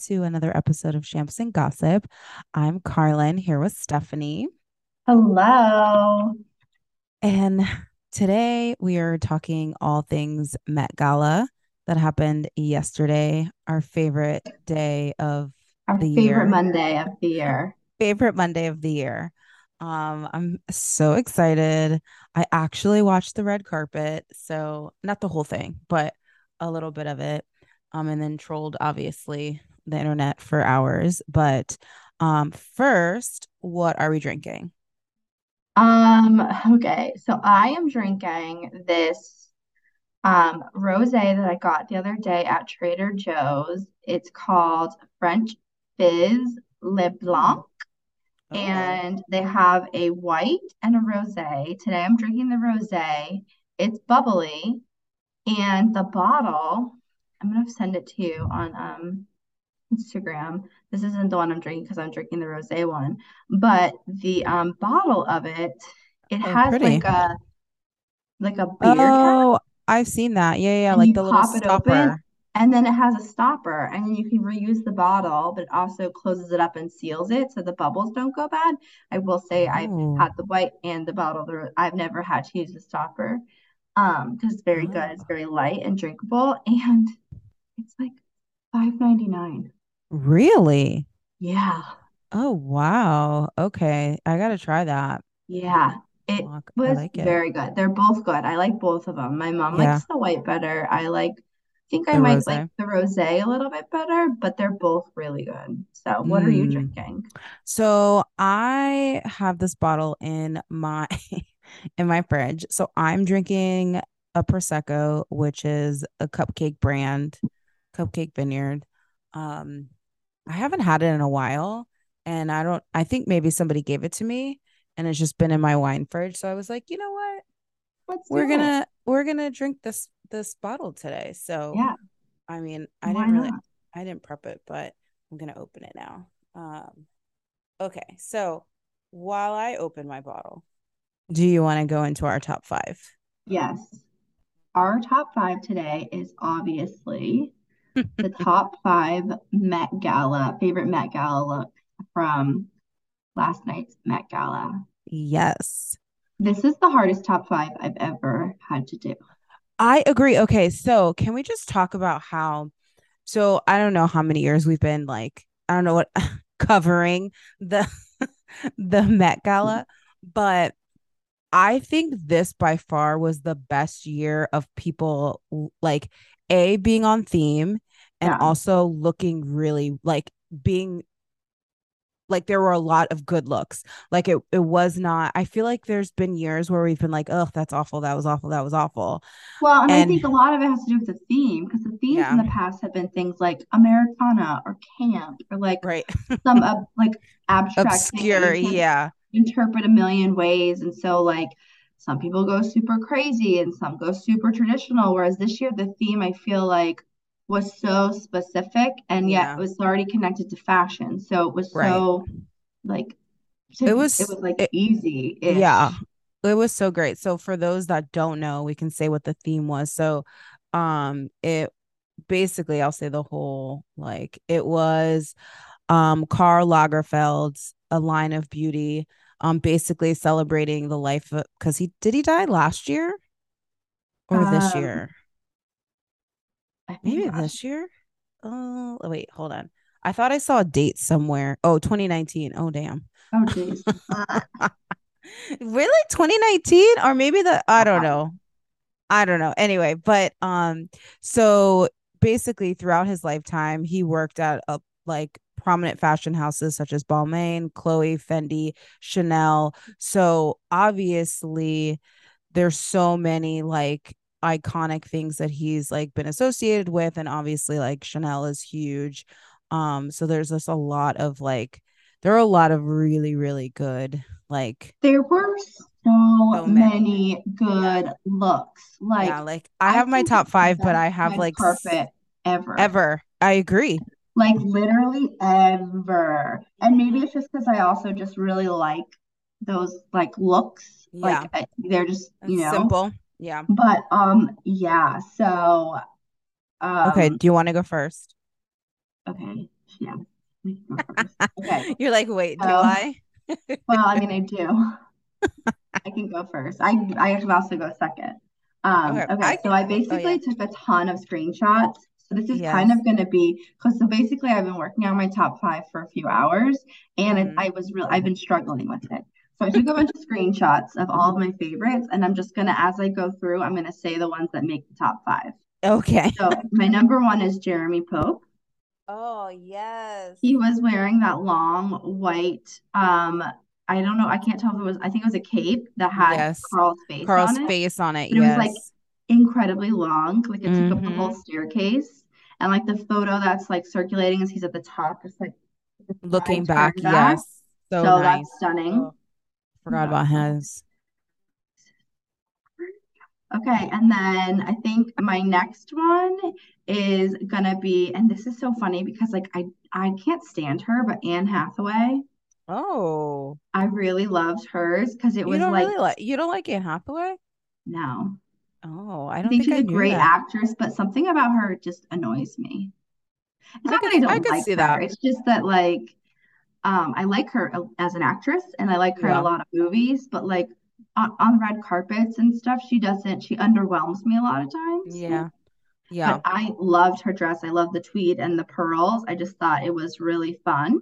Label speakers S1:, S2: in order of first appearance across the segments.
S1: to another episode of Shamps and Gossip. I'm Carlin here with Stephanie.
S2: Hello.
S1: And today we are talking all things Met Gala that happened yesterday, our favorite day of
S2: Our
S1: the
S2: favorite
S1: year.
S2: Monday of the year.
S1: Favorite Monday of the year. Um, I'm so excited. I actually watched the red carpet, so not the whole thing, but a little bit of it. Um, and then trolled obviously the internet for hours. But um, first, what are we drinking?
S2: Um, okay, so I am drinking this um rosé that I got the other day at Trader Joe's. It's called French Fizz Le. Blanc,
S1: Oh,
S2: and they have a white and a rosé. Today I'm drinking the rosé. It's bubbly, and the bottle, I'm gonna send it to you on um Instagram. This isn't the one I'm drinking because I'm drinking the rosé one, but the um bottle of it, it
S1: oh,
S2: has
S1: pretty.
S2: like a like a beer cap
S1: Oh, I've seen that. Yeah, yeah, like the little
S2: it open
S1: stopper.
S2: and then it has a stopper and then you can reuse the bottle, but it also closes it up and seals it so the bubbles don't go bad. I will say I've
S1: Oh,
S2: had the white and the bottle. The, I've never had to use the stopper um because it's very good. It's
S1: oh,
S2: very light and drinkable and it's like five ninety nine.
S1: Really?
S2: Yeah.
S1: Oh, wow. Okay, I gotta try that.
S2: Yeah, it
S1: I
S2: was
S1: like it.
S2: very good. They're both good. I like both of them. My mom
S1: Yeah,
S2: likes the white better. I like, think I
S1: the
S2: might like the rosé a little bit better, but they're both really good. So, what are you
S1: Mm.
S2: drinking?
S1: So I have this bottle in my in my fridge. So I'm drinking a Prosecco, which is a cupcake brand, Cupcake Vineyard. Um, I haven't had it in a while, and I don't. I think maybe somebody gave it to me, and it's just been in my wine fridge. So I was like, you know what?
S2: Let's
S1: We're gonna we're gonna drink this this bottle today. So
S2: Yeah,
S1: I mean, I
S2: why
S1: didn't really,
S2: not?
S1: I didn't prep it, but I'm gonna open it now. Um, Okay, so while I open my bottle, do you want to go into our top five?
S2: Yes. Our top five today is obviously the top five Met Gala, favorite Met Gala look from last night's Met Gala.
S1: Yes,
S2: This is the hardest top five I've ever had to do.
S1: I agree. Okay, so can we just talk about how, so I don't know how many years we've been like, I don't know what covering the the Met Gala, but I think this by far was the best year of people like A being on theme and
S2: Yeah.
S1: also looking really like being like there were a lot of good looks. Like it it was not I feel like there's been years where we've been like, oh, that's awful, that was awful, that was awful.
S2: Well, and I think a lot of it has to do with the theme because the themes in the past have been things like Americana or camp or like
S1: right.
S2: some uh, like abstract
S1: Obscure, yeah.
S2: interpret a million ways. And so like some people go super crazy and some go super traditional. Whereas this year the theme I feel like was so specific and yet it was already connected to fashion. So it was
S1: right.
S2: so like
S1: It
S2: to it
S1: was
S2: was like
S1: it yeah.
S2: easy-ish.
S1: It was so great. So for those that don't know, we can say what the theme was. So um it basically I'll say the whole like it was um Karl Lagerfeld's A Line of Beauty, um basically celebrating the life of because he did he die last year or this
S2: Um,
S1: year? Maybe this year? Oh, wait, hold on. I thought I saw a date somewhere. Oh, 2019. Oh, damn.
S2: Oh, geez. Uh,
S1: Really? 2019? Or maybe the I don't know. I don't know. Anyway, but um so basically throughout his lifetime, he worked at a like prominent fashion houses such as Balmain, Chloe, Fendi, Chanel. So obviously there's so many like iconic things that he's like been associated with and obviously like Chanel is huge. Um so there's just a lot of like there are a lot of really really good like
S2: There were so
S1: so many.
S2: many
S1: Yeah.
S2: good looks.
S1: Yeah,
S2: Like,
S1: like I
S2: I
S1: have my top 5 but I have like
S2: carpet ever.
S1: ever. I agree.
S2: Like, literally ever. And maybe it's just because I also just really like those like looks. Like,
S1: Yeah.
S2: I, they're just, you know.
S1: simple. Yeah.
S2: But um, yeah. So
S1: Okay,
S2: um,
S1: do you want to go first?
S2: Okay. Yeah. Okay.
S1: You're like, wait, do
S2: So-
S1: I?
S2: Well, I mean, I do. I can go first. I I can also go second. Um,
S1: Okay,
S2: okay,
S1: I
S2: so I
S1: oh,
S2: basically
S1: yeah.
S2: took a ton of screenshots. So this is kind of going to be because so basically I've been working on my top five for a few hours and it,
S1: Mhm.
S2: I was real I've been struggling with it. So I took a bunch of screenshots of all of my favorites and I'm just gonna as I go through, I'm gonna say the ones that make the top five.
S1: Okay.
S2: So my number one is Jeremy Pope.
S1: Oh, yes.
S2: He was wearing that long white, um, I don't know, I can't tell if it was, I think it was a cape that had
S1: Yes.
S2: Karl's face
S1: Karl's
S2: on it.
S1: face on it.
S2: But it was, like, Incredibly long, like it took up the whole staircase. And like the photo that's like circulating as he's at the top, just like the
S1: Looking back,
S2: turned back.
S1: yes. So
S2: So
S1: nice.
S2: that's stunning.
S1: Oh, forgot about his.
S2: Okay, and then I think my next one is gonna be, and this is so funny because like I I can't stand her, but Anne Hathaway,
S1: Oh,
S2: I really loved hers because it
S1: you
S2: was like
S1: really like you don't like Anne Hathaway?
S2: no.
S1: Oh, I
S2: I
S1: don't
S2: think
S1: think
S2: she's
S1: I
S2: a great
S1: that.
S2: actress, but something about her just annoys me. It's
S1: I
S2: not
S1: could-
S2: that I
S1: I
S2: don't
S1: could
S2: like
S1: see
S2: her.
S1: that.
S2: It's just that like um I like her as an actress and I like her in a lot of movies, but like on, on red carpets and stuff, she doesn't she underwhelms me a lot of times.
S1: Yeah. Yeah.
S2: But I loved her dress. I loved the tweed and the pearls. I just thought it was really fun.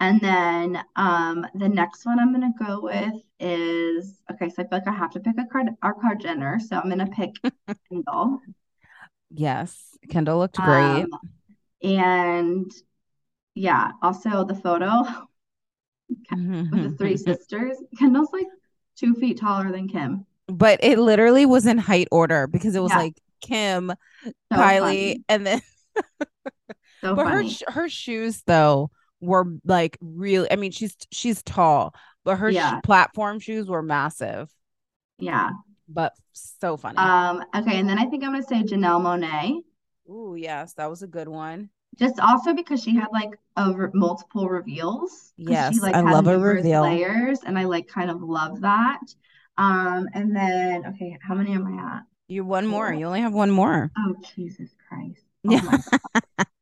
S2: And then um, the next one I'm gonna go with is okay. So I feel like I have to pick a card, our card Jenner. So I'm gonna pick Kendall.
S1: Yes. Kendall looked great.
S2: Um, and yeah, also the photo with the three sisters. Kendall's like two feet taller than Kim.
S1: But it literally was in height order because it was
S2: Yeah.
S1: like Kim,
S2: So
S1: Kylie,
S2: funny.
S1: and then
S2: So
S1: but her
S2: funny.
S1: sh- her shoes though were like really I mean she's she's tall, but her sh- platform shoes were massive,
S2: Yeah.
S1: but so funny.
S2: Um, okay, and then I think I'm gonna say Janelle Monáe.
S1: Ooh, yes, that was a good one.
S2: Just also because she had like over multiple reveals.
S1: Yes,
S2: she like
S1: I love a reveal.
S2: layers, and I like kind of love that. Um, and then okay, how many am I at?
S1: You one more.
S2: Four.
S1: You only have one more.
S2: Oh, Jesus Christ. Oh
S1: Yeah.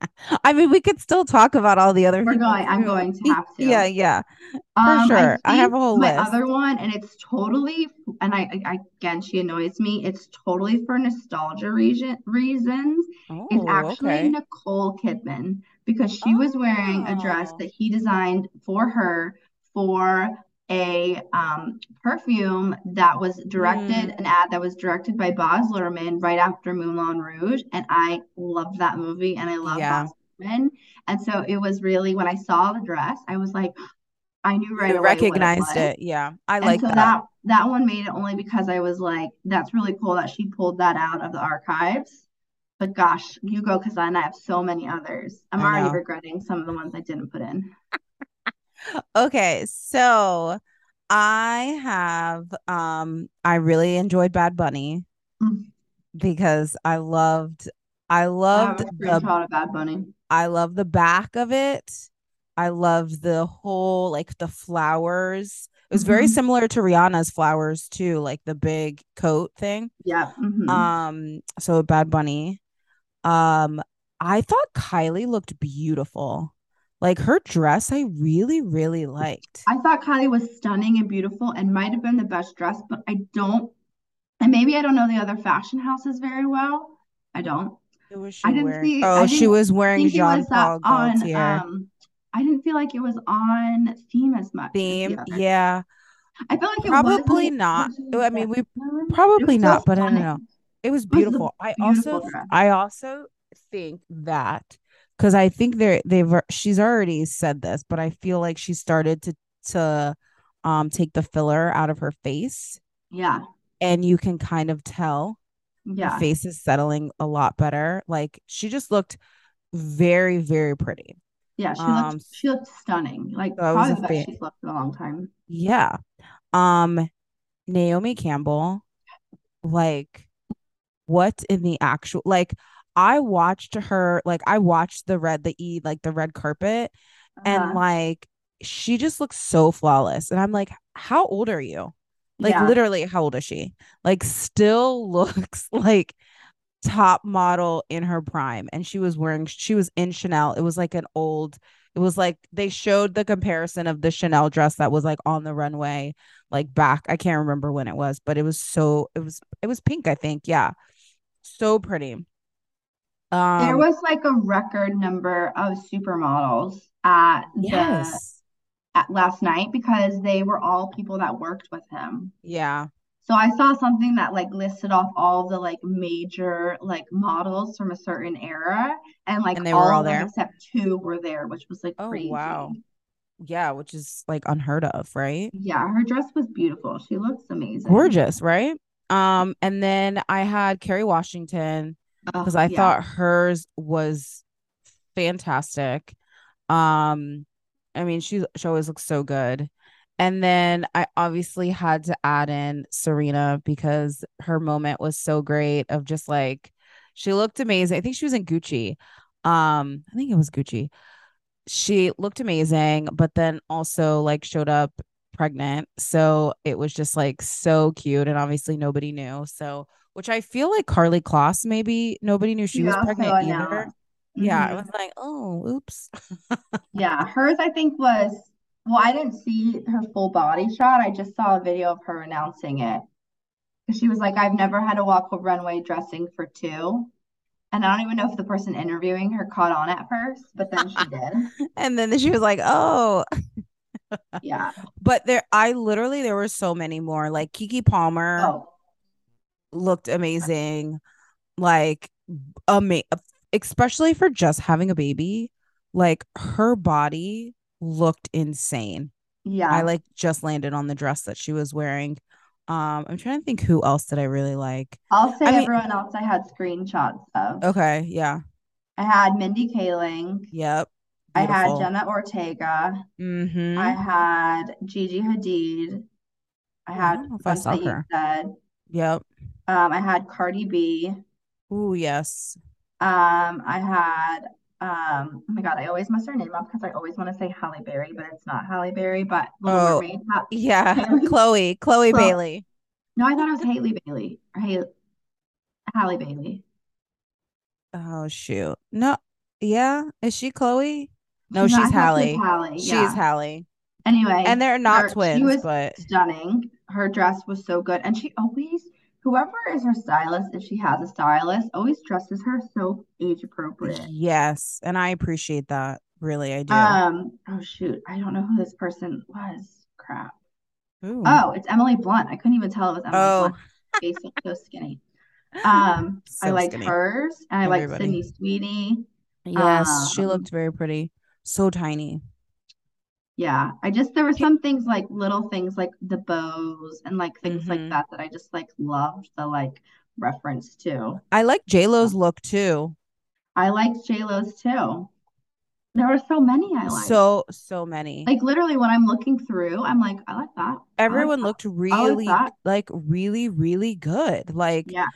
S1: I mean, we could still talk about all the other
S2: We're going, I'm going to have to.
S1: Yeah, yeah.
S2: Um,
S1: sure. I have a whole
S2: my
S1: list.
S2: other one, and it's totally, and I, I again, she annoys me. It's totally for nostalgia reason, reasons. Oh, It's
S1: Oh,
S2: actually
S1: okay.
S2: Nicole Kidman because she was wearing a dress
S1: Oh.
S2: that he designed for her for a um, perfume that was directed,
S1: Mm.
S2: an ad that was directed by Baz Luhrmann right after Moulin Rouge. And I loved that movie and I love
S1: Yeah.
S2: Baz Luhrmann. And so it was really, when I saw the dress, I was like, I knew right
S1: You
S2: it
S1: recognized
S2: was.
S1: it. Yeah. I like
S2: so
S1: that.
S2: that that one made it only because I was like, that's really cool that she pulled that out of the archives. But gosh, you go because I have so many others. I'm
S1: I
S2: already
S1: know.
S2: regretting some of the ones I didn't put in.
S1: Okay, so I have um I really enjoyed Bad Bunny
S2: Mm.
S1: because I loved I
S2: I
S1: loved
S2: a
S1: the
S2: Bad Bunny.
S1: I love the back of it. I loved the whole like the flowers. It was very
S2: Mhm.
S1: similar to Rihanna's flowers too, like the big coat thing.
S2: Yeah. mhm.
S1: Um, so Bad Bunny. Um, I thought Kylie looked beautiful. Like her dress, I really, really liked.
S2: I thought Kylie was stunning and beautiful and might have been the best dress, but I don't, and maybe I don't know the other fashion houses very well. I don't.
S1: Who was
S2: I
S1: she
S2: didn't
S1: wearing?
S2: see-
S1: Oh, she was wearing
S2: it
S1: Jean
S2: uh,
S1: Paul
S2: on um I didn't feel like it was on theme as much
S1: theme. Yeah,
S2: I feel like it
S1: probably not. I mean, we.
S2: It
S1: probably not, but I don't know. It was
S2: was
S1: beautiful. I also,
S2: dress.
S1: I also think that because I think they're they've she's already said this, but I feel like she started to to um take the filler out of her face,
S2: Yeah.
S1: and you can kind of tell her
S2: Yeah.
S1: face is settling a lot better. Like she just looked very, very pretty.
S2: Yeah. She
S1: Um,
S2: looked she looked stunning. Like
S1: so
S2: probably the best she's looked in a long time.
S1: Yeah. Um, Naomi Campbell, like, what in the actual like I watched her like I watched the red the E like the red carpet and
S2: Uh-huh.
S1: like she just looks so flawless. And I'm like, how old are you? Like
S2: Yeah.
S1: literally, how old is she? Like still looks like top model in her prime and she was wearing she was in Chanel. It was like an old it was like they showed the comparison of the Chanel dress that was like on the runway like back I can't remember when it was, but it was so it was it was pink, I think. Yeah. So pretty.
S2: Um There was like a record number of supermodels at the at last night because they were all people that worked with him.
S1: Yeah.
S2: So I saw something that like listed off all the like major like models from a certain era and like
S1: And they were
S2: all
S1: all
S2: of them
S1: there.
S2: except two were there, which was like
S1: Oh wow. Yeah, which is like unheard of, right?
S2: Yeah, her dress was beautiful. She looks amazing.
S1: Gorgeous, right? Um, and then I had Kerry Washington because
S2: Oh,
S1: I
S2: yeah.
S1: thought hers was fantastic. Um, I mean, she she always looks so good. And then I obviously had to add in Serena because her moment was so great of just like she looked amazing. I think she was in Gucci. Um, I think it was Gucci. She looked amazing, but then also like showed up pregnant. So it was just like so cute. And obviously nobody knew. So, which I feel like Karlie Kloss, maybe nobody knew she was pregnant either.
S2: announced.
S1: Yeah, I
S2: hmm
S1: was like, oh, oops.
S2: Yeah, hers I think was well, I didn't see her full body shot. I just saw a video of her announcing it. She was like, I've never had to walk a runway dressing for two. And I don't even know if the person interviewing her caught on at first, but then she did.
S1: and then she was like, oh,
S2: Yeah.
S1: but there, I literally, there were so many more. Like Keke Palmer
S2: Oh,
S1: looked amazing. Like, ama- especially for just having a baby. Like her body looked insane.
S2: Yeah.
S1: I like just landed on the dress that she was wearing. Um, I'm trying to think who else did I really like.
S2: I'll
S1: I
S2: say
S1: mean,
S2: everyone else I had screenshots of.
S1: okay, yeah,
S2: I had Mindy Kaling.
S1: yep,
S2: I had. Jenna Ortega.
S1: Mm-hmm.
S2: I had Gigi Hadid. I
S1: I
S2: had
S1: if I saw her.
S2: said.
S1: Yep.
S2: Um, I had Cardi B.
S1: Ooh, yes.
S2: Um, I had um, oh my God, I always mess her name up because I always want to say Halle Berry, but it's not Halle Berry, but Little
S1: Oh,
S2: Mermaid. Ha
S1: yeah.
S2: Haley.
S1: Chloe, Chloe
S2: Well,
S1: Bailey.
S2: no, I thought it was Haley Bailey or Haley, Halle Bailey.
S1: Oh, shoot. No, yeah. Is she Chloe? No,
S2: She's not,
S1: she's
S2: I she was
S1: Hallie.
S2: Halle.
S1: She's
S2: Yeah.
S1: Hallie. And they're not
S2: her she
S1: twins,
S2: was
S1: but
S2: stunning. Her dress was so good, and she always, whoever is her stylist, if she has a stylist, always dresses her so age appropriate.
S1: yes. And I appreciate that. Really, I do.
S2: Um, oh shoot, I don't know who this person was. Crap.
S1: Ooh.
S2: Oh, it's Emily Blunt. I couldn't even tell it was Emily
S1: Oh,
S2: Blunt. Face so skinny. Um, I
S1: so
S2: liked
S1: skinny.
S2: hers, and I liked
S1: Everybody.
S2: Sydney Sweeney.
S1: Yes, she
S2: Um,
S1: looked very pretty. So tiny.
S2: Yeah, I just there were some things like little things like the bows and like things like
S1: Mm-hmm.
S2: that that I just like loved the like reference to.
S1: I like J-Lo's look too.
S2: I like liked JLo's too. There were so many I liked.
S1: So, so many.
S2: Like literally when I'm looking through, I'm like, I like that. I like
S1: Everyone
S2: that.
S1: looked
S2: I like
S1: really, like, really, really good. Like,
S2: Yeah,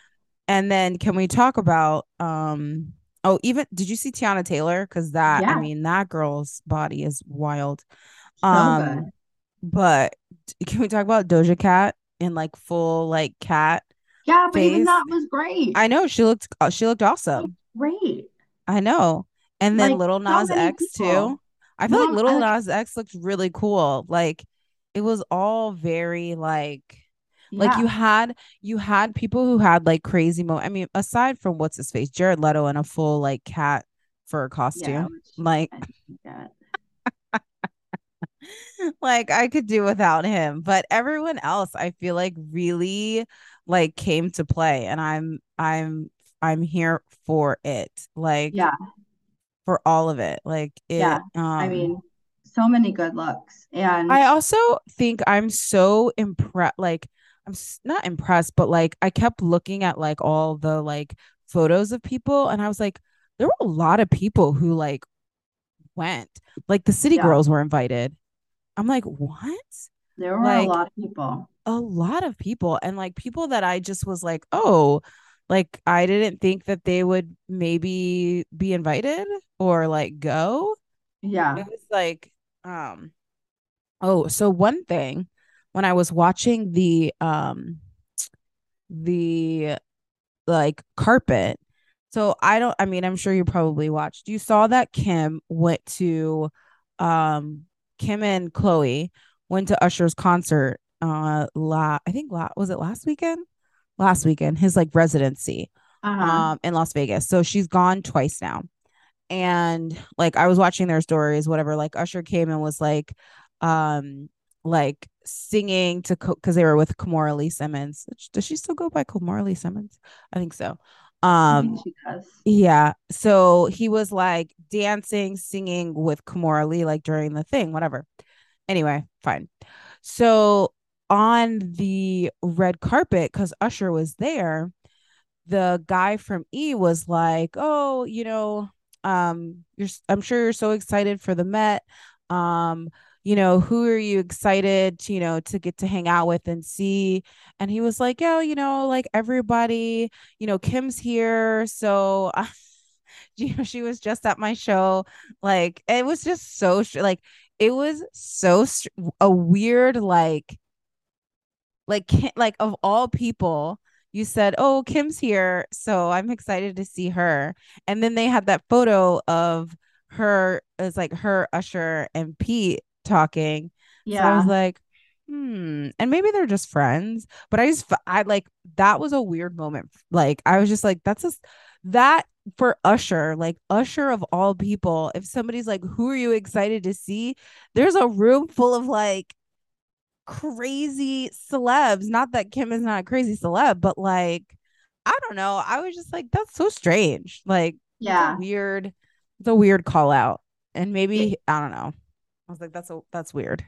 S1: and then can we talk about, um, oh, even did you see Teyana Taylor? Because that, I mean, that girl's body is wild. Um, but can we talk about Doja Cat in like full like cat
S2: Yeah, but even that was great.
S1: I know she looked, uh, she looked awesome.
S2: great.
S1: I know. And then
S2: Like Lil
S1: Nas X too. I feel like
S2: Little, I
S1: Nas X looked really cool. Like it was all very like like you had you had people who had like crazy mo I mean, aside from what's his face, Jared Leto in a full like cat fur costume.
S2: which
S1: Like
S2: I
S1: like I could do without him. But everyone else I feel like really like came to play and I'm I'm I'm here for it. Like
S2: Yeah,
S1: for all of it. Like
S2: yeah.
S1: it
S2: I
S1: um
S2: mean, so many good looks. And
S1: I also think I'm so impressed like I'm not impressed but like I kept looking at like all the like photos of people and I was like there were a lot of people who like went. Like the city
S2: yeah,
S1: girls were invited. I'm like, "What?"
S2: there were a lot of people.
S1: a lot of people and like people that I just was like, "Oh, like I didn't think that they would maybe be invited or like go."
S2: Yeah.
S1: It was like um Oh, so one thing when I was watching the um the like carpet. So I don't I mean, I'm sure you probably watched. You saw that Kim went to um Kim and Khloé went to Usher's concert uh la I think la was it last weekend? Last weekend, his like residency
S2: Uh-huh.
S1: um in Las Vegas. So she's gone twice now. And like I was watching their stories, whatever, like Usher came and was like um like singing to because they were with Kimora Lee Simmons. Does she still go by Kimora Lee Simmons? I think so.
S2: Think
S1: Um yeah. So he was like dancing, singing with Kimora Lee, like during the thing, whatever. Anyway, fine. So on the red carpet, because Usher was there, the guy from E was like, "Oh, you know, um, you're I'm sure you're so excited for the Met. Um, you know, who are you excited to, you know, to get to hang out with and see?" And he was like, "Yeah, you know, like everybody, you know, Kim's here, so you know, she was just at my show. Like it was just so like it was so a weird like like like of all people you said oh kim's here so i'm excited to see her and then they had that photo of her as like her usher and pete talking yeah so i was like hmm and maybe they're just friends but i just i like that was a weird moment like i was just like that's just that for usher like usher of all people if somebody's like who are you excited to see there's a room full of like crazy celebs. Not that Kim is not a crazy celeb, but like, I don't know. I was just like, that's so strange. Like, yeah, weird. It's a weird call out, and maybe I don't know. I was like, that's a that's weird.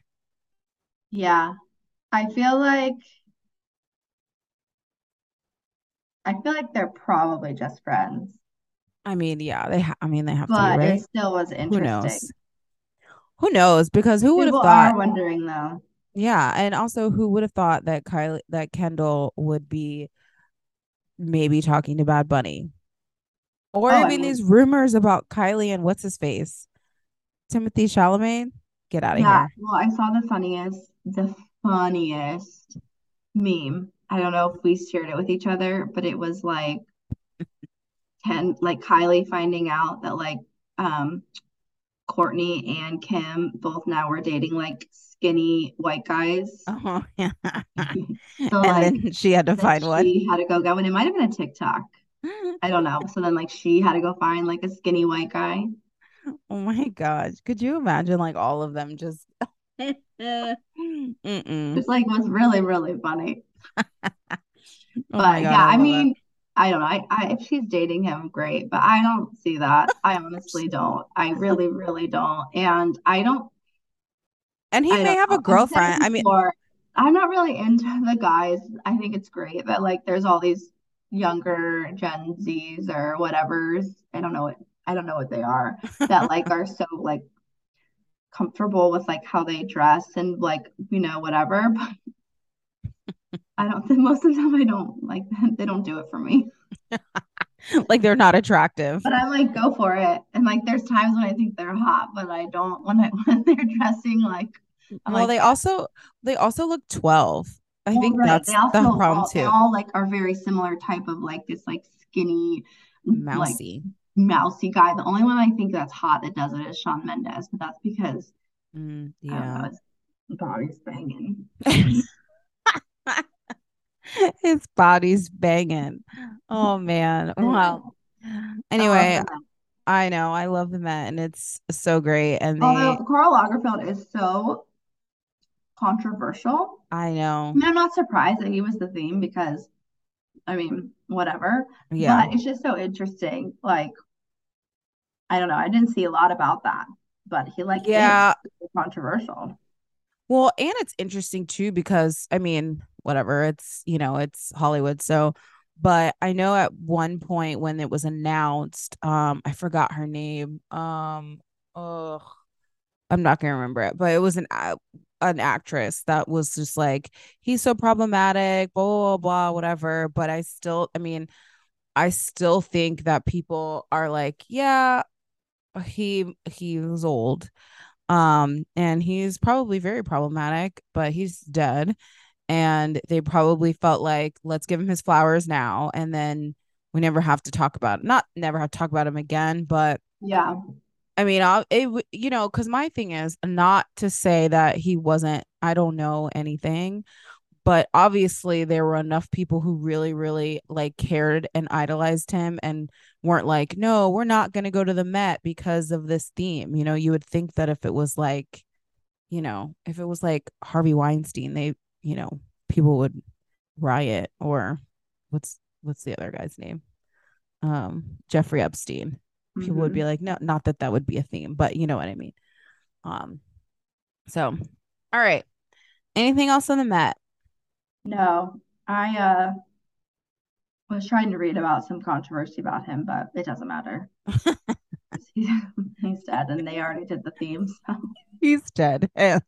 S2: Yeah, I feel like I feel like they're probably just friends.
S1: I mean, yeah, they. Ha- I mean, they have
S2: but
S1: to. Be, right?
S2: it still was interesting. Who knows?
S1: Who knows? Because who would have thought?
S2: Are wondering though.
S1: Yeah, and also who would have thought that Kylie that Kendall would be maybe talking to Bad Bunny? Or oh, even I mean, these rumors about Kylie and what's his face? Timothée Chalamet? Get out of here. yeah, here.
S2: Well, I saw the funniest, the funniest meme. I don't know if we shared it with each other, but it was like Ken like Kylie finding out that like um Kourtney and Kim both now were dating like skinny white guys. Oh yeah. so
S1: and like, then she had to find one.
S2: She had to go go, and it might have been a TikTok. I don't know. So then like she had to go find like a skinny white guy.
S1: Oh my gosh. Could you imagine like all of them just
S2: It's like was really, really funny. oh but God, yeah, I, I mean, that. I don't know. I, I if she's dating him, great, but I don't see that. I honestly don't. I really, really don't. And I don't
S1: and he I may have know. a girlfriend. I mean,
S2: I'm not really into the guys. I think it's great that like there's all these younger Gen Zs or whatever's. I don't know what I don't know what they are that like are so like comfortable with like how they dress and like you know whatever. But I don't think most of the time I don't like they don't do it for me.
S1: like they're not attractive.
S2: But I like go for it. And like there's times when I think they're hot, but I don't when I when they're dressing like
S1: I'm well, like, they also they also look 12. I well, think right. that's the problem
S2: all,
S1: too. They
S2: all like are very similar type of like this like skinny
S1: mousy like,
S2: mousy guy. The only one I think that's hot that does it is Shawn Mendes, but that's because
S1: mm, yeah, know,
S2: his body's banging.
S1: his body's banging. Oh man. Wow. Anyway, I know. I love the Met and it's so great. And they,
S2: although Karl Lagerfeld is so controversial.
S1: I know.
S2: I mean, I'm not surprised that he was the theme because I mean, whatever.
S1: Yeah.
S2: But it's just so interesting. Like, I don't know. I didn't see a lot about that, but he like
S1: yeah
S2: controversial.
S1: Well, and it's interesting too because I mean, whatever. It's you know, it's Hollywood, so. But I know at one point when it was announced, um, I forgot her name. Um, oh, I'm not gonna remember it, but it was an uh, an actress that was just like he's so problematic, blah blah blah, whatever. But I still, I mean, I still think that people are like, yeah, he he's old, um, and he's probably very problematic, but he's dead, and they probably felt like let's give him his flowers now, and then we never have to talk about it. Not never have to talk about him again, but
S2: Yeah.
S1: I mean, I'll, it you know, because my thing is not to say that he wasn't. I don't know anything, but obviously there were enough people who really, really like cared and idolized him and weren't like, no, we're not going to go to the Met because of this theme. You know, you would think that if it was like, you know, if it was like Harvey Weinstein, they, you know, people would riot or what's what's the other guy's name? Um, Jeffrey Epstein people would
S2: Mhm.
S1: be like no not that that would be a theme but you know what i mean um so all right anything else on the met
S2: No, I uh was trying to read about some controversy about him, but it doesn't matter. He's, he's dead, and they already did the theme. So.
S1: he's dead and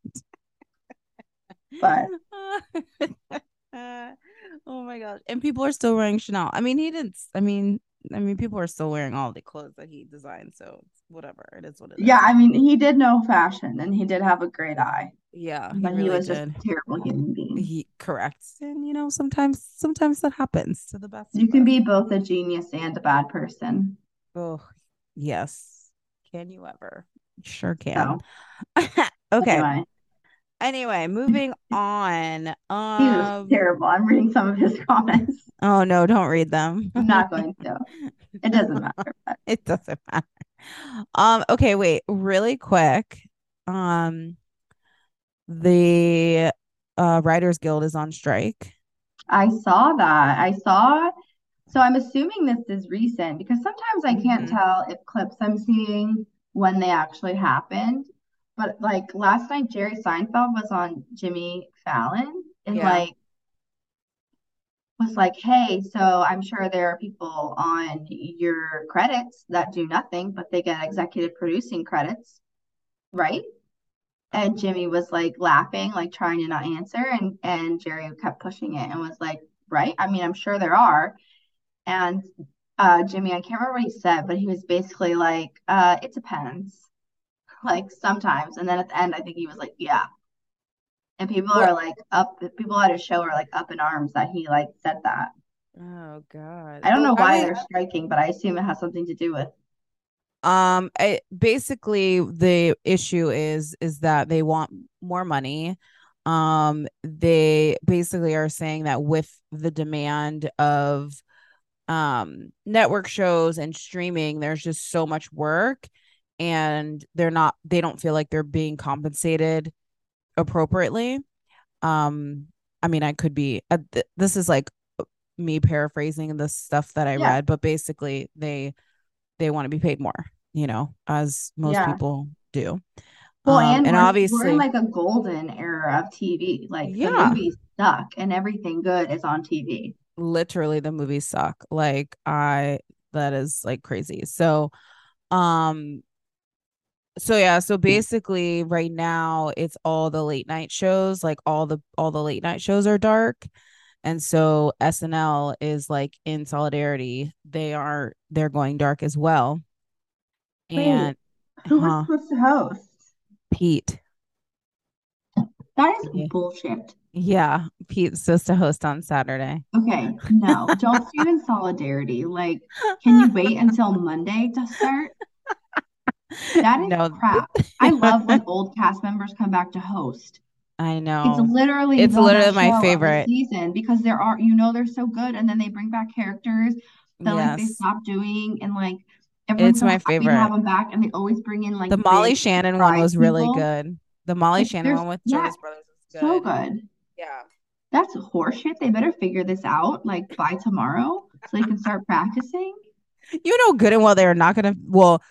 S2: But
S1: oh my gosh and people are still wearing chanel i mean he didn't i mean i mean people are still wearing all the clothes that he designed so whatever it is what it is
S2: yeah, I mean, he did know fashion, and he did have a great eye,
S1: yeah he
S2: but he
S1: really
S2: was just
S1: did
S2: a terrible human being.
S1: he correct and you know sometimes sometimes that happens to the best
S2: You can be both a genius and a bad person.
S1: Oh, yes. Can you ever? Sure can.
S2: So
S1: okay.
S2: anyway,
S1: Anyway, moving on.
S2: he was
S1: Um
S2: terrible. I'm reading some of his comments.
S1: oh no, don't read them.
S2: I'm not going to. It doesn't matter. But
S1: it doesn't matter. Um, okay, wait, really quick. Um the uh Writers Guild is on strike.
S2: I saw that. I saw. So I'm assuming this is recent because sometimes I can't
S1: Mhm.
S2: tell if clips I'm seeing when they actually happened. But like last night, Jerry Seinfeld was on Jimmy Fallon and
S1: Yeah.
S2: like was like, hey, so I'm sure there are people on your credits that do nothing, but they get executive producing credits, right? And Jimmy was like laughing, like trying to not answer, and and Jerry kept pushing it and was like, right? I mean, I'm sure there are. And uh Jimmy, I can't remember what he said, but he was basically like, uh, it depends. Like sometimes. And then at the end, I think he was like, yeah. And people
S1: Well-
S2: are like up, people at his show are like up in arms that he like said that.
S1: Oh God.
S2: I don't know why
S1: mean,
S2: they're striking, but I assume it has something to do with
S1: Um, I, basically the issue is is that they want more money. Um, they basically are saying that with the demand of um network shows and streaming, there's just so much work and they're not they don't feel like they're being compensated appropriately. Um, I mean, I could be uh, th- this is like me paraphrasing the stuff that I
S2: Yeah.
S1: read, but basically they they want to be paid more, you know, as most
S2: Yeah.
S1: people do.
S2: Well,
S1: Um,
S2: and
S1: and
S2: we're, we're in like a golden era of TV. Like the
S1: Yeah.
S2: movies suck and everything good is on TV.
S1: literally the movies suck. Like I that is like crazy. So, um so yeah, so hmm. basically right now it's all the late night shows, like all the all the late night shows are dark. And so SNL is like in solidarity. They are they're going dark as well.
S2: Wait,
S1: And
S2: Who was
S1: huh,
S2: supposed to host?
S1: Pete.
S2: That is
S1: Yeah.
S2: bullshit.
S1: Yeah, Pete's supposed to host on Saturday.
S2: Okay, no, don't stand in solidarity. Like, can you wait until Monday to start? That is
S1: No,
S2: crap. I love when old cast members come back to host.
S1: I know.
S2: It's literally
S1: It's literally my
S2: show of the
S1: favorite.
S2: season because there are, you know, they're so good, and then they bring back characters that like they
S1: Yes.
S2: stopped doing, and like
S1: It's my
S2: to have them back, and they always bring in like
S1: The Molly Shannon one was really
S2: people.
S1: good. The Molly
S2: Like,
S1: Shannon one with
S2: yeah,
S1: Jonas Brothers is
S2: so
S1: good.
S2: good.
S1: Yeah.
S2: That's horseshit. They better figure this out like by tomorrow so they can start practicing.
S1: You know good and well they're not gonna well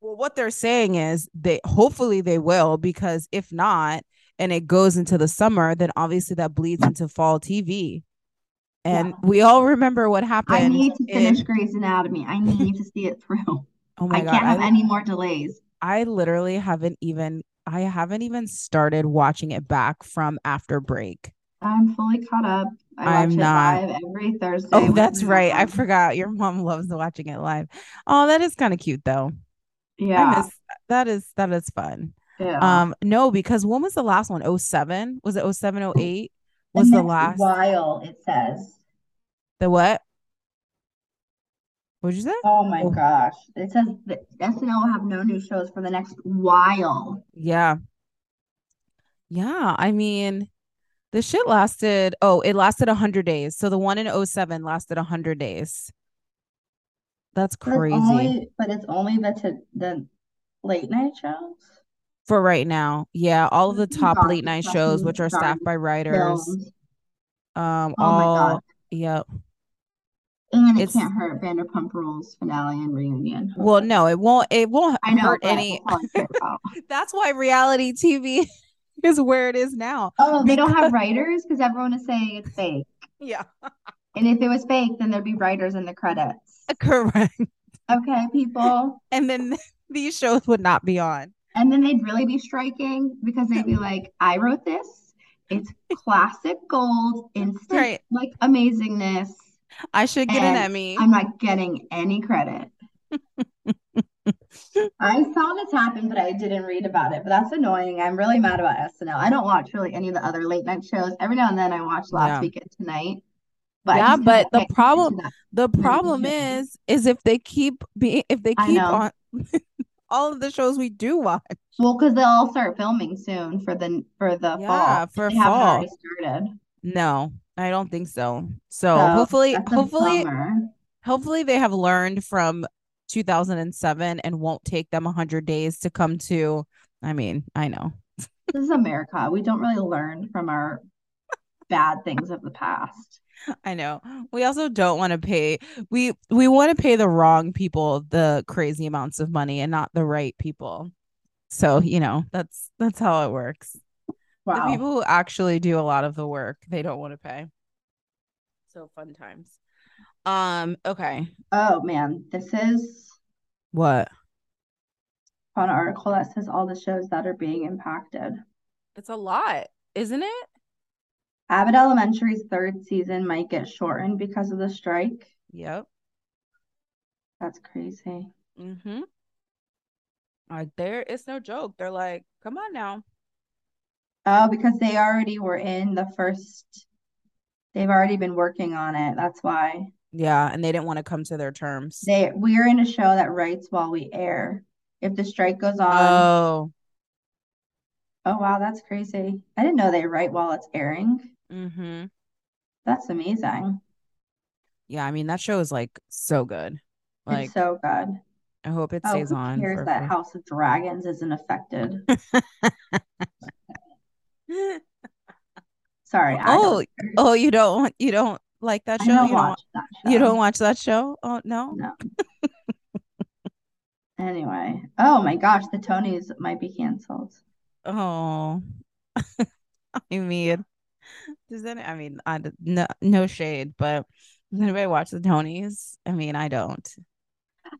S1: well what they're saying is they hopefully they will because if not and it goes into the summer then obviously that bleeds into fall TV. And
S2: Yeah.
S1: we all remember what happened.
S2: I need to finish
S1: in
S2: Grey's Anatomy. I need to see it through.
S1: oh
S2: I
S1: my god I
S2: can't have
S1: I
S2: any more delays.
S1: I literally haven't even I haven't even started watching it back from after break.
S2: I'm fully caught up. I it
S1: not.
S2: live every Thursday
S1: Oh, that's right. I forgot your mom loves watching it live. Oh, that is kind of cute though.
S2: Yeah,
S1: miss that is that is fun.
S2: yeah.
S1: Um no, because when was the last one? 07? Was it 07 08? Was the last
S2: while it says
S1: the what? What'd you say?
S2: Oh my
S1: Oh,
S2: gosh. It says that SNL will have no new shows for the next while.
S1: yeah. Yeah. I mean, the shit lasted, oh, it lasted 100 days. So the one in '07 lasted 100 days. That's
S2: But it's
S1: crazy
S2: only but it's only the t the late night shows.
S1: for right now. Yeah. All of the top
S2: gosh,
S1: late night shows,
S2: fucking
S1: which are staffed by writers,
S2: films.
S1: um,
S2: Oh my God.
S1: all, yeah.
S2: And it
S1: It's,
S2: can't hurt Vanderpump Rules finale and reunion,
S1: well, no, it won't, it won't
S2: I know,
S1: hurt any.
S2: that's all I care about.
S1: That's why reality TV is where it is now.
S2: Oh, they don't have writers because everyone is saying it's fake.
S1: yeah,
S2: And if it was fake, then there'd be writers in the credits.
S1: correct.
S2: Okay, people.
S1: And then these shows would not be on.
S2: And then they'd really be striking because they'd be like, I wrote this. It's classic gold, instant
S1: Right.
S2: like amazingness,
S1: I should get an Emmy.
S2: I'm not getting any credit. I saw this happen, but I didn't read about it. But that's annoying. I'm really mad about SNL. I don't watch really any of the other late night shows. Every now and then I watch Last
S1: Yeah.
S2: Weekend Tonight, but
S1: Yeah, but the problem the problem is is if they keep being if they keep on all of the shows we do watch.
S2: Well, because they'll all start filming soon for the for the fall.
S1: Yeah,
S2: If
S1: for
S2: They
S1: fall.
S2: started.
S1: No, I don't think so. So
S2: So
S1: hopefully hopefully hopefully they have learned from 2007 and won't take them 100 days to come to I mean, I know.
S2: This is America. We don't really learn from our bad things of the past.
S1: I know. We also don't want to pay we we want to pay the wrong people the crazy amounts of money and not the right people. So, you know, that's that's how it works. The people who actually do a lot of the work, they don't want to pay. So fun times. Um, okay.
S2: Oh man, this is
S1: What?
S2: an article that says all the shows that are being impacted.
S1: It's a lot, isn't it?
S2: Abbott Elementary's third season might get shortened because of the strike.
S1: Yep.
S2: That's crazy.
S1: Mm-hmm. Like there, it's no joke. They're like, come on now.
S2: Oh, because they already were in the first, they've already been working on it. That's why.
S1: Yeah, and they didn't want to come to their terms.
S2: They we're in a show that writes while we air. If the strike goes on,
S1: Oh.
S2: oh wow, that's crazy. I didn't know they write while it's airing.
S1: Mm-hmm.
S2: That's amazing.
S1: Yeah, I mean that show is like so good. Like
S2: It's so good.
S1: I hope it
S2: Oh,
S1: stays
S2: who
S1: on
S2: cares that House of Dragons isn't affected? Sorry,
S1: Oh, oh, you don't you don't like that show?
S2: don't
S1: You don't
S2: watch that
S1: you don't watch that show? Oh no.
S2: No. Anyway, oh my gosh, the Tonys might be canceled.
S1: Oh. I mean, does that I mean, I no no shade, but does anybody watch the Tonys? I mean, I don't.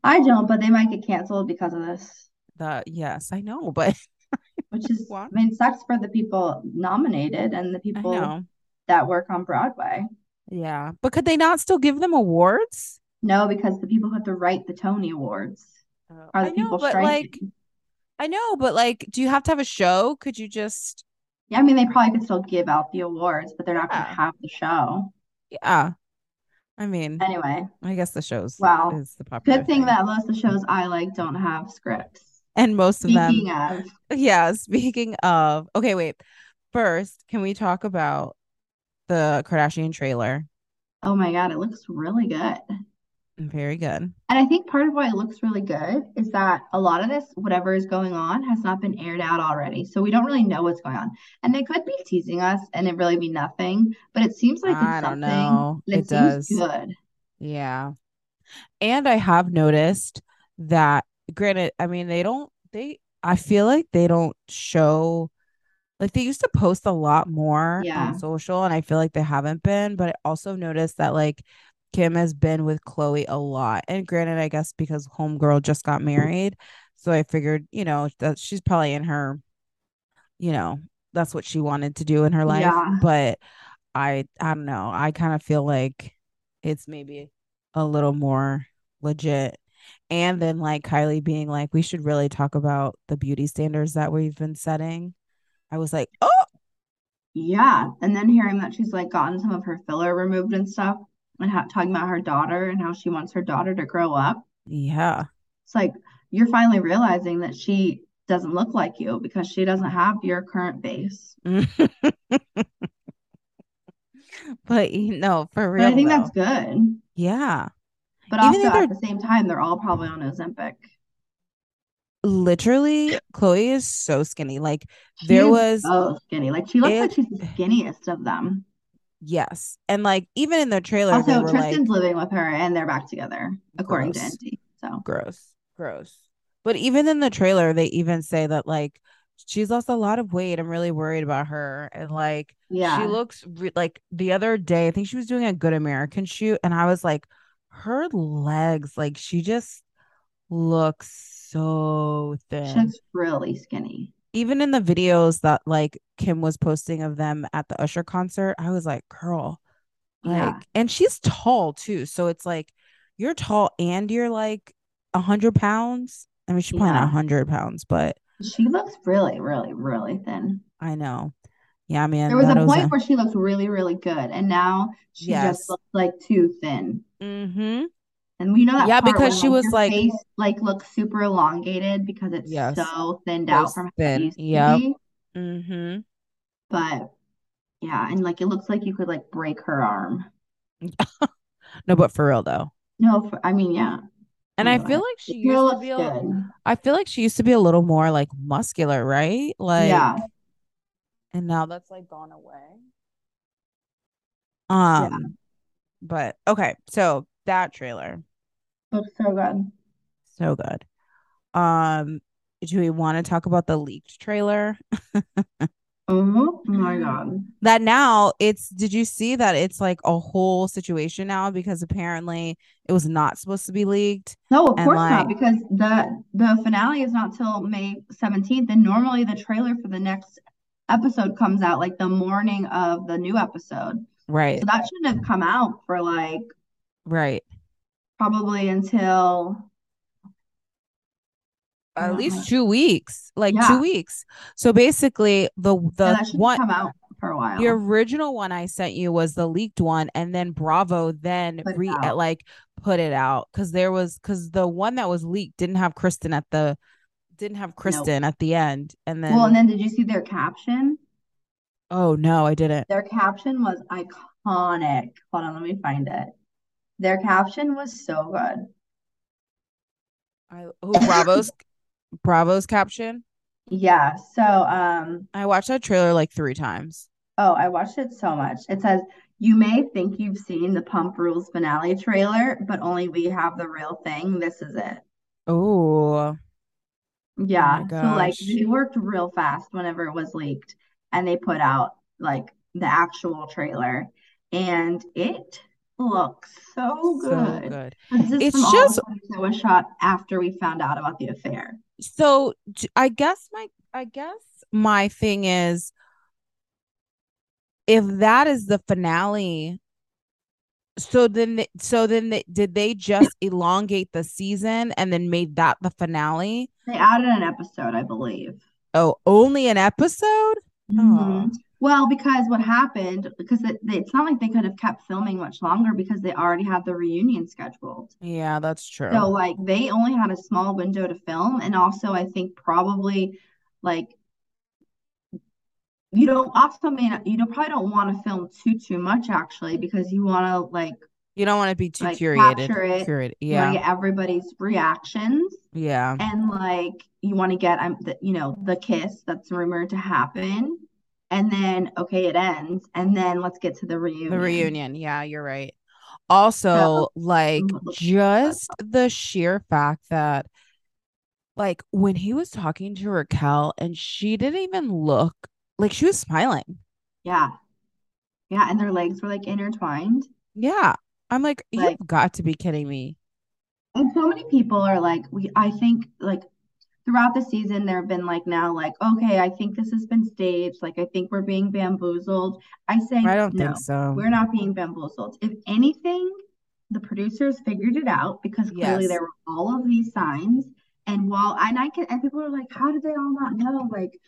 S2: I don't, but they might get canceled because of this,
S1: The yes, I know, but
S2: which is,
S1: what?
S2: I mean, sucks for the people nominated and the people that work on Broadway.
S1: Yeah. But could they not still give them awards?
S2: No, because the people who have to write the Tony Awards
S1: Oh,
S2: are
S1: I
S2: the
S1: know,
S2: people
S1: but like. I know, but like, do you have to have a show? Could you just
S2: Yeah, I mean, they probably could still give out the awards, but they're not going to have the show.
S1: yeah. I mean,
S2: Anyway,
S1: I guess the shows
S2: Wow.
S1: is the popular
S2: good thing
S1: thing.
S2: that most of the shows I like don't have scripts.
S1: And most of them
S2: Speaking of,
S1: Yeah, speaking of, okay, wait. First, can we talk about the Kardashian trailer?
S2: oh my God, it looks really good.
S1: Very good.
S2: And I think part of why it looks really good is that a lot of this, whatever is going on, has not been aired out already. So we don't really know what's going on. And they could be teasing us and it really be nothing, but it seems like it's
S1: I don't
S2: something.
S1: know.
S2: it
S1: does.
S2: good.
S1: Yeah. And I have noticed that, granted, I mean, they don't, they, I feel like they don't show, like they used to post a lot more
S2: Yeah.
S1: on social, and I feel like they haven't been. But I also noticed that, like, Kim has been with Khloé a lot. And granted, I guess because Homegirl just got married. So I figured, you know, that she's probably in her, you know, that's what she wanted to do in her life.
S2: Yeah.
S1: But I, I don't know. I kind of feel like it's maybe a little more legit. And then like Kylie being like, we should really talk about the beauty standards that we've been setting. I was like, oh,
S2: Yeah. And then hearing that she's like gotten some of her filler removed and stuff. And how, talking about her daughter and how she wants her daughter to grow up.
S1: Yeah.
S2: It's like you're finally realizing that she doesn't look like you because she doesn't have your current face.
S1: but you know, for real.
S2: But I think
S1: though.
S2: that's good.
S1: Yeah.
S2: But
S1: Even
S2: also at the same time, they're all probably on Ozempic.
S1: Literally, Khloé is so skinny. Like
S2: She
S1: there was
S2: so skinny. Like she looks like she's the skinniest of them.
S1: Yes. And like even in the trailer, they
S2: Also, Tristan's
S1: like
S2: living with her and they're back together, according
S1: Gross.
S2: to Andy. So
S1: gross, gross. But even in the trailer, they even say that like she's lost a lot of weight. I'm really worried about her. And like
S2: yeah.
S1: she looks re- like the other day, I think she was doing a Good American shoot, and I was like, her legs, like she just looks so thin.
S2: She's really skinny.
S1: Even in the videos that like Kim was posting of them at the Usher concert, I was like, girl, like,
S2: Yeah.
S1: and she's tall too. So it's like you're tall and you're like a hundred pounds. I mean, she's probably not a hundred pounds, but
S2: She looks really, really, really thin.
S1: I know. Yeah, man.
S2: There was a point where she looked really, really good, and now she
S1: Yes.
S2: just looks like too thin.
S1: mm-hmm.
S2: And we know that
S1: Yeah, because she was like-
S2: face like looks super elongated because it's
S1: Yes.
S2: so thinned out from
S1: thin.
S2: it used to
S1: Yep.
S2: be.
S1: Mm-hmm.
S2: But yeah, and like it looks like you could like break her arm.
S1: No, but for real though.
S2: No, for, I mean, yeah.
S1: And I feel like she
S2: It
S1: used to be a. I feel like she used to be a little more like muscular, right? Like
S2: Yeah.
S1: and now that's like gone away. Um but okay, so that trailer,
S2: Looks so good.
S1: so good. Um do we want to talk about the leaked trailer?
S2: Oh my God.
S1: That now it's did you see that it's like a whole situation now because apparently it was not supposed to be leaked.
S2: No, of course
S1: like-
S2: not, because the the finale is not till May 17th, and normally the trailer for the next episode comes out like the morning of the new episode.
S1: Right.
S2: So that shouldn't have come out for like
S1: Right.
S2: Probably until
S1: At least two weeks. Like
S2: Yeah.
S1: two weeks. So basically the the one
S2: come out for a while.
S1: The original one I sent you was the leaked one, and then Bravo then
S2: Put
S1: re
S2: out.
S1: like put it out because there was because the one that was leaked didn't have Kristen at the didn't have Kristen at the end, and then
S2: Well, and then did you see their caption?
S1: oh no, I didn't.
S2: Their caption was iconic. Hold on, let me find it. Their caption was so good.
S1: I oh Bravo's Bravo's caption.
S2: Yeah, so um
S1: I watched that trailer like three times.
S2: Oh, I watched it so much. It says, You may think you've seen the Pump Rules finale trailer, but only we have the real thing. This is it.
S1: Oh,
S2: Yeah.
S1: my
S2: So, like, they worked real fast whenever it was leaked, and they put out like the actual trailer, and it looks so
S1: so
S2: good.
S1: good.
S2: This is
S1: It's just-
S2: that was shot after we found out about the affair.
S1: So I guess my I guess my thing is if that is the finale so then th- so then th- did they just elongate the season and then made that the finale
S2: They added an episode, I believe.
S1: oh only an episode
S2: Mhm. Well, because what happened, because it, it's not like they could have kept filming much longer because they already had the reunion scheduled.
S1: yeah that's true
S2: So, like, they only had a small window to film. And also, I think probably like you don't also not, you don't probably don't want to film too, too much actually, because you want to like,
S1: you don't want to be too
S2: like,
S1: curated
S2: it.
S1: curated yeah
S2: get everybody's reactions.
S1: yeah
S2: And like you want to get um the, you know the kiss that's rumored to happen, and then okay it ends, and then let's get to the reunion.
S1: the reunion. yeah you're right. Also
S2: So,
S1: like
S2: mm,
S1: just the sheer fact that like when he was talking to Raquel and she didn't even look like she was smiling.
S2: Yeah, yeah, and their legs were like intertwined,
S1: yeah. I'm like
S2: Like-
S1: you've got to be kidding me.
S2: And so many people are like we. I think like throughout the season there have been like now like okay I think this has been staged. Like I think we're being bamboozled. I say
S1: I don't
S2: no.
S1: think so
S2: We're not being bamboozled. If anything, the producers figured it out because clearly
S1: Yes.
S2: there were all of these signs. And while and I can and people are like, how did they all not know? Like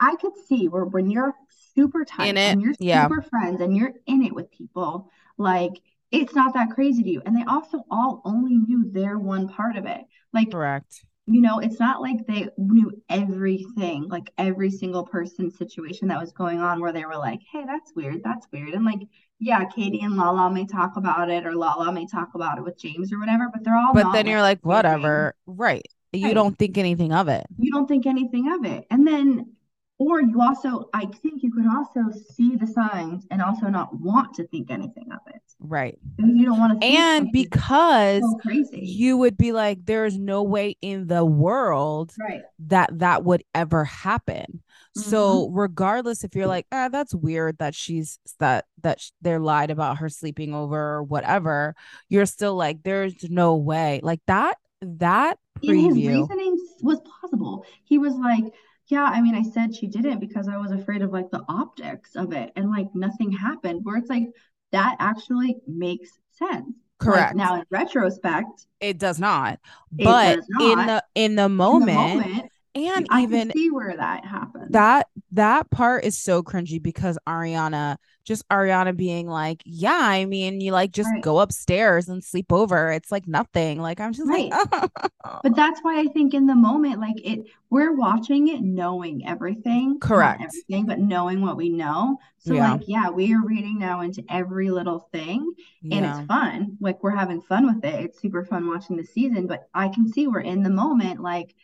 S2: I could see where when you're super tight and you're
S1: yeah.
S2: super friends and you're in it with people, like it's not that crazy to you. And they also all only knew their one part of it. Like,
S1: correct.
S2: You know, it's not like they knew everything, like every single person's situation that was going on where they were like, hey, that's weird. That's weird. And like, yeah, Katie and Lala may talk about it or Lala may talk about it with James or whatever, but they're all
S1: But then you're like, whatever. Right. You right. don't think anything of it.
S2: You don't think anything of it. And then or you also i think you could also see the signs and also not want to think anything of it
S1: right
S2: you don't want
S1: to and because so crazy. you would be like there's no way in the world
S2: right.
S1: that that would ever happen mm-hmm. so regardless if you're like ah that's weird that she's that that they're lied about her sleeping over or whatever you're still like there's no way like that that preview.
S2: his reasoning was possible he was like yeah, I mean, I said she didn't because I was afraid of like the optics of it and like nothing happened where it's like that actually makes sense.
S1: Correct.
S2: Like, now in retrospect,
S1: it does not. But does not. in the in the moment, in the moment and
S2: I
S1: even
S2: see where that happens.
S1: That that part is so cringy because Ariana, just Ariana being like, yeah, I mean, you like just right. go upstairs and sleep over. It's like nothing. Like I'm just right. like,
S2: but that's why I think in the moment, like it, we're watching it knowing everything,
S1: correct,
S2: everything, but knowing what we know. So yeah. like, yeah, we are reading now into every little thing, and yeah. it's fun. Like we're having fun with it. It's super fun watching the season. But I can see we're in the moment, like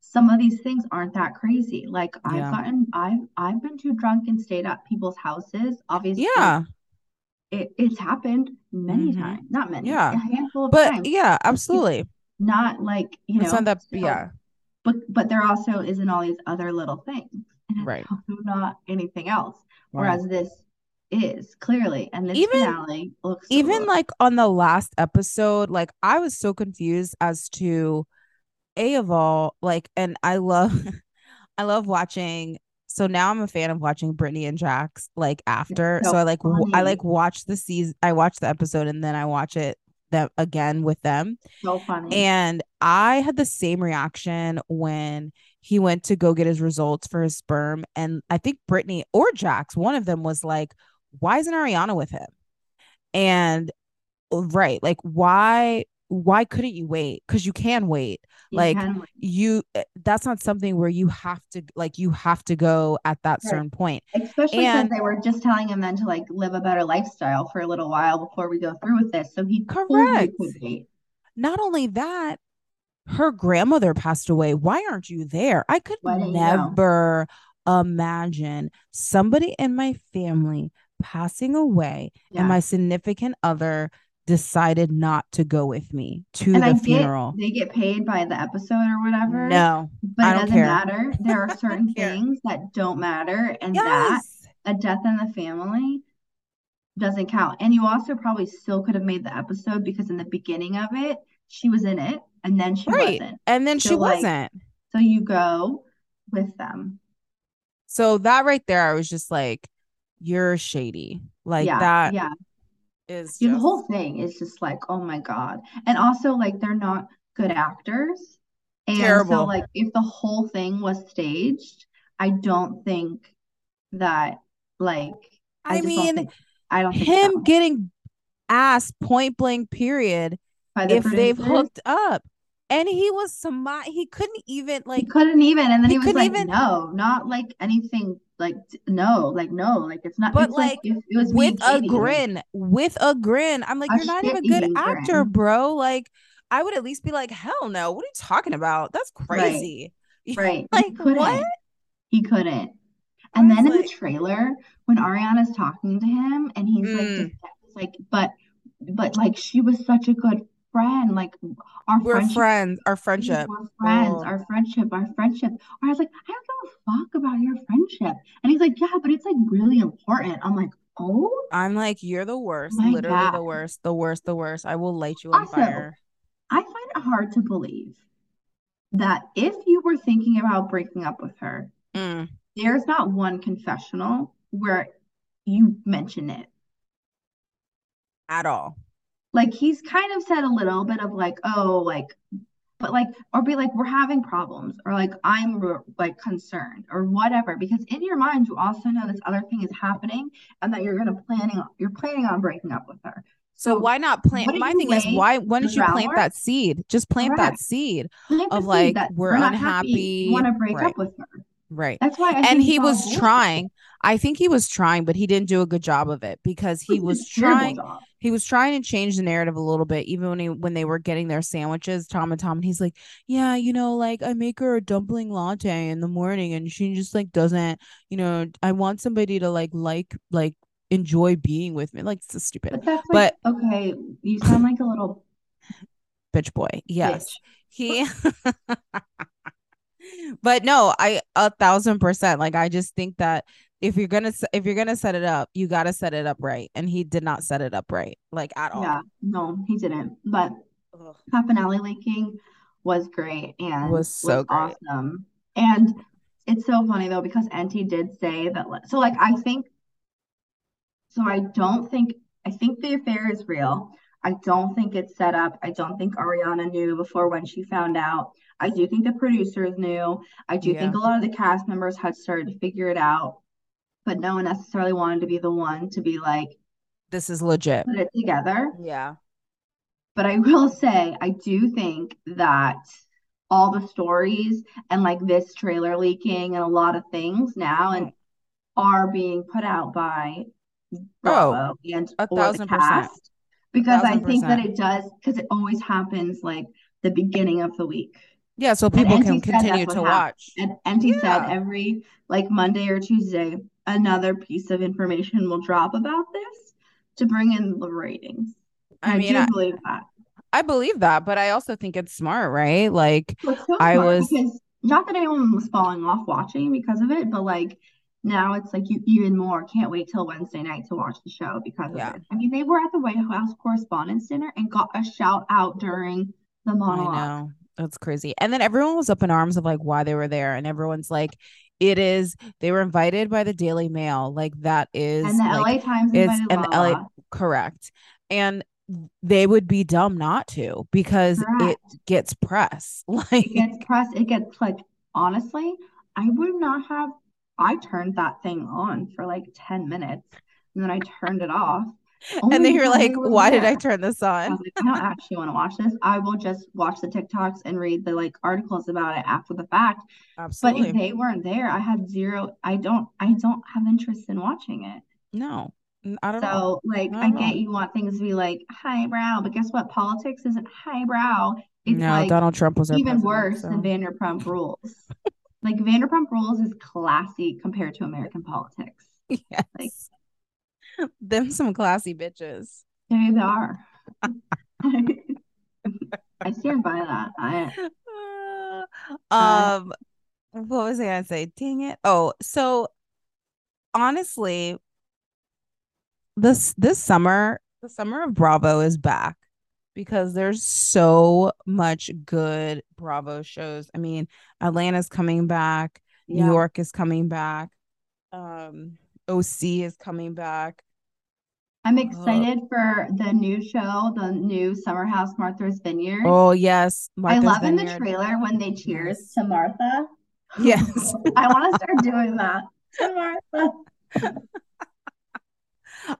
S2: some of these things aren't that crazy. Like I've yeah. gotten I've I've been too drunk and stayed at people's houses. Obviously,
S1: yeah.
S2: It, it's happened many mm-hmm. times, not many,
S1: yeah,
S2: a handful of
S1: but,
S2: times.
S1: yeah, absolutely. It's
S2: not like you it's know,
S1: that, so, yeah.
S2: But but there also isn't all these other little things,
S1: right?
S2: Not anything else. Right. Whereas this is clearly, and this even, finale looks
S1: even like on the last episode, like I was so confused as to a of all, like, and I love, I love watching. So now I'm a fan of watching Brittany and Jax like after. So, so, I like w- I mm-hmm. like watch the season. I watch the episode and then I watch it that again with them.
S2: So funny.
S1: And I had the same reaction when he went to go get his results for his sperm, and I think Brittany or Jax, one of them was like, "Why isn't Ariana with him?" And right, like why why couldn't you wait? Because you can wait. You like can wait. you eh, that's not something where you have to like you have to go at that right. certain point.
S2: Especially and, because they were just telling him then to like live a better lifestyle for a little while before we go through with this. So he correct.
S1: not only that her grandmother passed away. Why aren't you there? I could never imagine somebody in my family passing away yeah. and my significant other decided not to go with me to and the I funeral.
S2: Get, they get paid by the episode or whatever.
S1: No,
S2: but it doesn't care. matter. There are certain things that don't matter, and yes. that a death in the family doesn't count. And you also probably still could have made the episode because in the beginning of it, she was in it, and then she right. wasn't,
S1: and then so she like, wasn't.
S2: So you go with them.
S1: So that right there, I was just like, "You're shady." Like
S2: yeah,
S1: that.
S2: Yeah
S1: is
S2: just... the whole thing is just like oh my god and also like they're not good actors and Terrible. so like if the whole thing was staged i don't think that like
S1: i, I mean think, i don't him getting ass point blank period if producers? they've hooked up and he was some he couldn't even like he
S2: couldn't even and then he, he was like even, no not like anything like no like no like it's not
S1: but
S2: it's
S1: like, like it, was with a grin with a grin i'm like a you're not even a good actor grin. bro. Like i would at least be like hell no what are you talking about? That's crazy.
S2: right, right.
S1: like he what?
S2: He couldn't. And then in the trailer when ariana's talking to him and he's mm. like like but but like she was such a good friend. Like
S1: our we're friendship, friends, our friendship.
S2: We're friends, oh. our friendship, our friendship. Or I was like, I don't give a fuck about your friendship. And he's like, Yeah, but it's like really important. I'm like, Oh,
S1: I'm like, you're the worst, literally God. the worst, the worst, the worst. I will light you on also, fire.
S2: I find it hard to believe that if you were thinking about breaking up with her,
S1: mm.
S2: there's not one confessional where you mention it
S1: at all
S2: like he's kind of said a little bit of like oh like but like or be like we're having problems or like i'm like concerned or whatever because in your mind you also know this other thing is happening and that you're gonna planning you're planning on breaking up with her
S1: So, why not plant? My thing is, why why don't you plant that seed? Just plant that seed
S2: Plant
S1: of like
S2: that
S1: we're
S2: we're
S1: unhappy.
S2: Want to break
S1: Right,
S2: up with her.
S1: right.
S2: That's why I
S1: And he was trying. I think he was trying, but he didn't do a good job of it because he
S2: He did a
S1: was trying.
S2: job.
S1: He was trying to change the narrative a little bit, even when he when they were getting their sandwiches, Tom and Tom, and he's like, "Yeah, you know, like I make her a dumpling latte in the morning, and she just like doesn't, you know, I want somebody to like like like enjoy being with me, like so stupid,
S2: But that's
S1: but
S2: okay, you sound like a little
S1: bitch boy, yes,
S2: bitch.
S1: he." but no, I a thousand percent. Like I just think that if you're gonna if you're gonna set it up, you gotta set it up right, and he did not set it up right, like at all.
S2: Yeah, no, he didn't. But
S1: Ugh.
S2: Campanelli leaking was great and
S1: Was so great.
S2: awesome. And it's so funny though because NT did say that. So like I think. So I don't think I think the affair is real. I don't think it's set up. I don't think Ariana knew before when she found out. I do think the producers knew. I do
S1: Yeah.
S2: think a lot of the cast members had started to figure it out, but no one necessarily wanted to be the one to be like
S1: This is legit.
S2: put it together.
S1: Yeah.
S2: But I will say, I do think that all the stories and like this trailer leaking and a lot of things now and are being put out by Bravo oh, and
S1: a thousand percent.
S2: because I
S1: Thousand
S2: think that it does because it always happens like the beginning of the week.
S1: Yeah, so people can
S2: said
S1: continue to
S2: happened.
S1: watch.
S2: And said
S1: Yeah.
S2: every like Monday or Tuesday, another piece of information will drop about this to bring in the ratings.
S1: I
S2: And
S1: mean,
S2: I
S1: I,
S2: believe that.
S1: I believe that, but I also think it's smart, right? Like
S2: so
S1: I was
S2: because not that anyone was falling off watching because of it, but like now it's like you even more can't wait till Wednesday night to watch the show because
S1: Yeah.
S2: of it. I mean, they were at the White House Correspondents' Dinner and got a shout out during the
S1: I
S2: monologue.
S1: know. That's crazy. And then everyone was up in arms of like why they were there. And everyone's like, it is, they were invited by the Daily Mail. Like that is
S2: And the
S1: like,
S2: LA Times invited
S1: and the LA correct. And they would be dumb not to because it gets press. Like It
S2: gets press. It gets like honestly, I would not have. I turned that thing on for like 10 minutes and then I turned it off.
S1: Oh and then
S2: only
S1: you're
S2: because
S1: like,
S2: they were
S1: why did I turn this on?
S2: was like, I don't actually want to watch this. I will just watch the TikToks and read the like articles about it after the fact. Absolutely. But if they weren't there, I had zero. I don't. I don't have interest in watching it.
S1: No, n- I don't know.
S2: So like,
S1: Not
S2: I
S1: at all.
S2: get you want things to be like highbrow, but guess what? Politics isn't highbrow. It's
S1: No,
S2: like
S1: Donald Trump was
S2: even worse
S1: so
S2: than Vanderpump Rules. like Vanderpump Rules is classy compared to American politics. Like
S1: yes. Them some classy bitches.
S2: they are. I stand by that. I
S1: Uh, um, what was I gonna say? Dang it. Oh, so honestly, this this summer, the summer of Bravo is back because there's so much good Bravo shows. I mean, Atlanta's coming back, New. York is coming back, um, OC is coming back.
S2: I'm
S1: Uh,
S2: excited for the new show, the new Summer House Martha's Vineyard.
S1: oh yes,
S2: I
S1: Martha's
S2: love in the trailer when they cheers to Martha.
S1: Yes.
S2: I want to start doing that to Martha.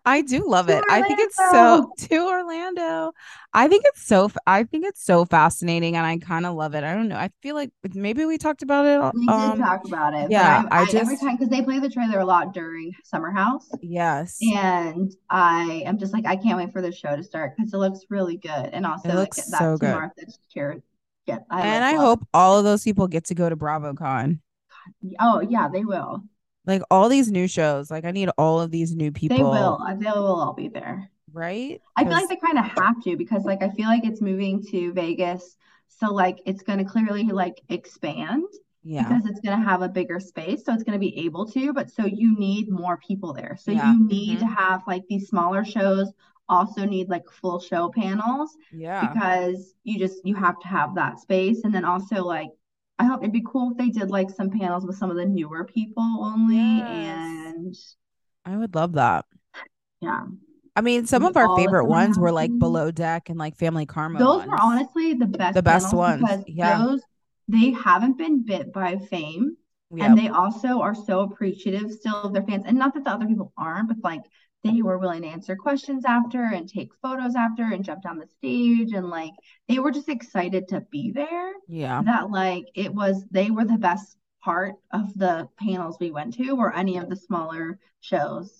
S1: I do love
S2: To
S1: it. I think it's so
S2: Orlando.
S1: to Orlando. I think it's so I think it's so fascinating and I kind of love it. I don't know. I feel like maybe we talked about it
S2: We did
S1: um
S2: talk about it,
S1: yeah, I
S2: I, every
S1: just
S2: time because they play the trailer a lot during Summer House,
S1: yes.
S2: and I am just like I can't wait for the show to start because it looks really good, and also
S1: It looks
S2: that
S1: so good.
S2: Martha's cheer. Yeah, I
S1: And I hope all of those people get to go to BravoCon.
S2: Oh yeah, they will.
S1: Like all these new shows. Like I need all of these new people.
S2: They will. They will all be there.
S1: right?
S2: I feel like they kind of have to because like I feel like it's moving to Vegas, so like it's going to clearly like expand
S1: yeah.
S2: because it's going to have a bigger space, so it's going to be able to. But so you need more people there. So
S1: Yeah.
S2: you need
S1: Mhm.
S2: to have like these smaller shows also need like full show panels
S1: Yeah.
S2: because you just you have to have that space. And then also like I hope it'd be cool if they did like some panels with some of the newer people only
S1: Yes.
S2: and
S1: I would love that.
S2: yeah.
S1: I mean, some of our favorite ones were like below deck and like family karma
S2: Those were honestly the best
S1: The best ones.
S2: because
S1: Yeah.
S2: those they haven't been bit by fame
S1: Yeah.
S2: and they also are so appreciative still of their fans. And not that the other people aren't, but like they were willing to answer questions after and take photos after and jump on the stage and like they were just excited to be there.
S1: Yeah.
S2: That like it was they were the best part of the panels we went to or any of the smaller shows.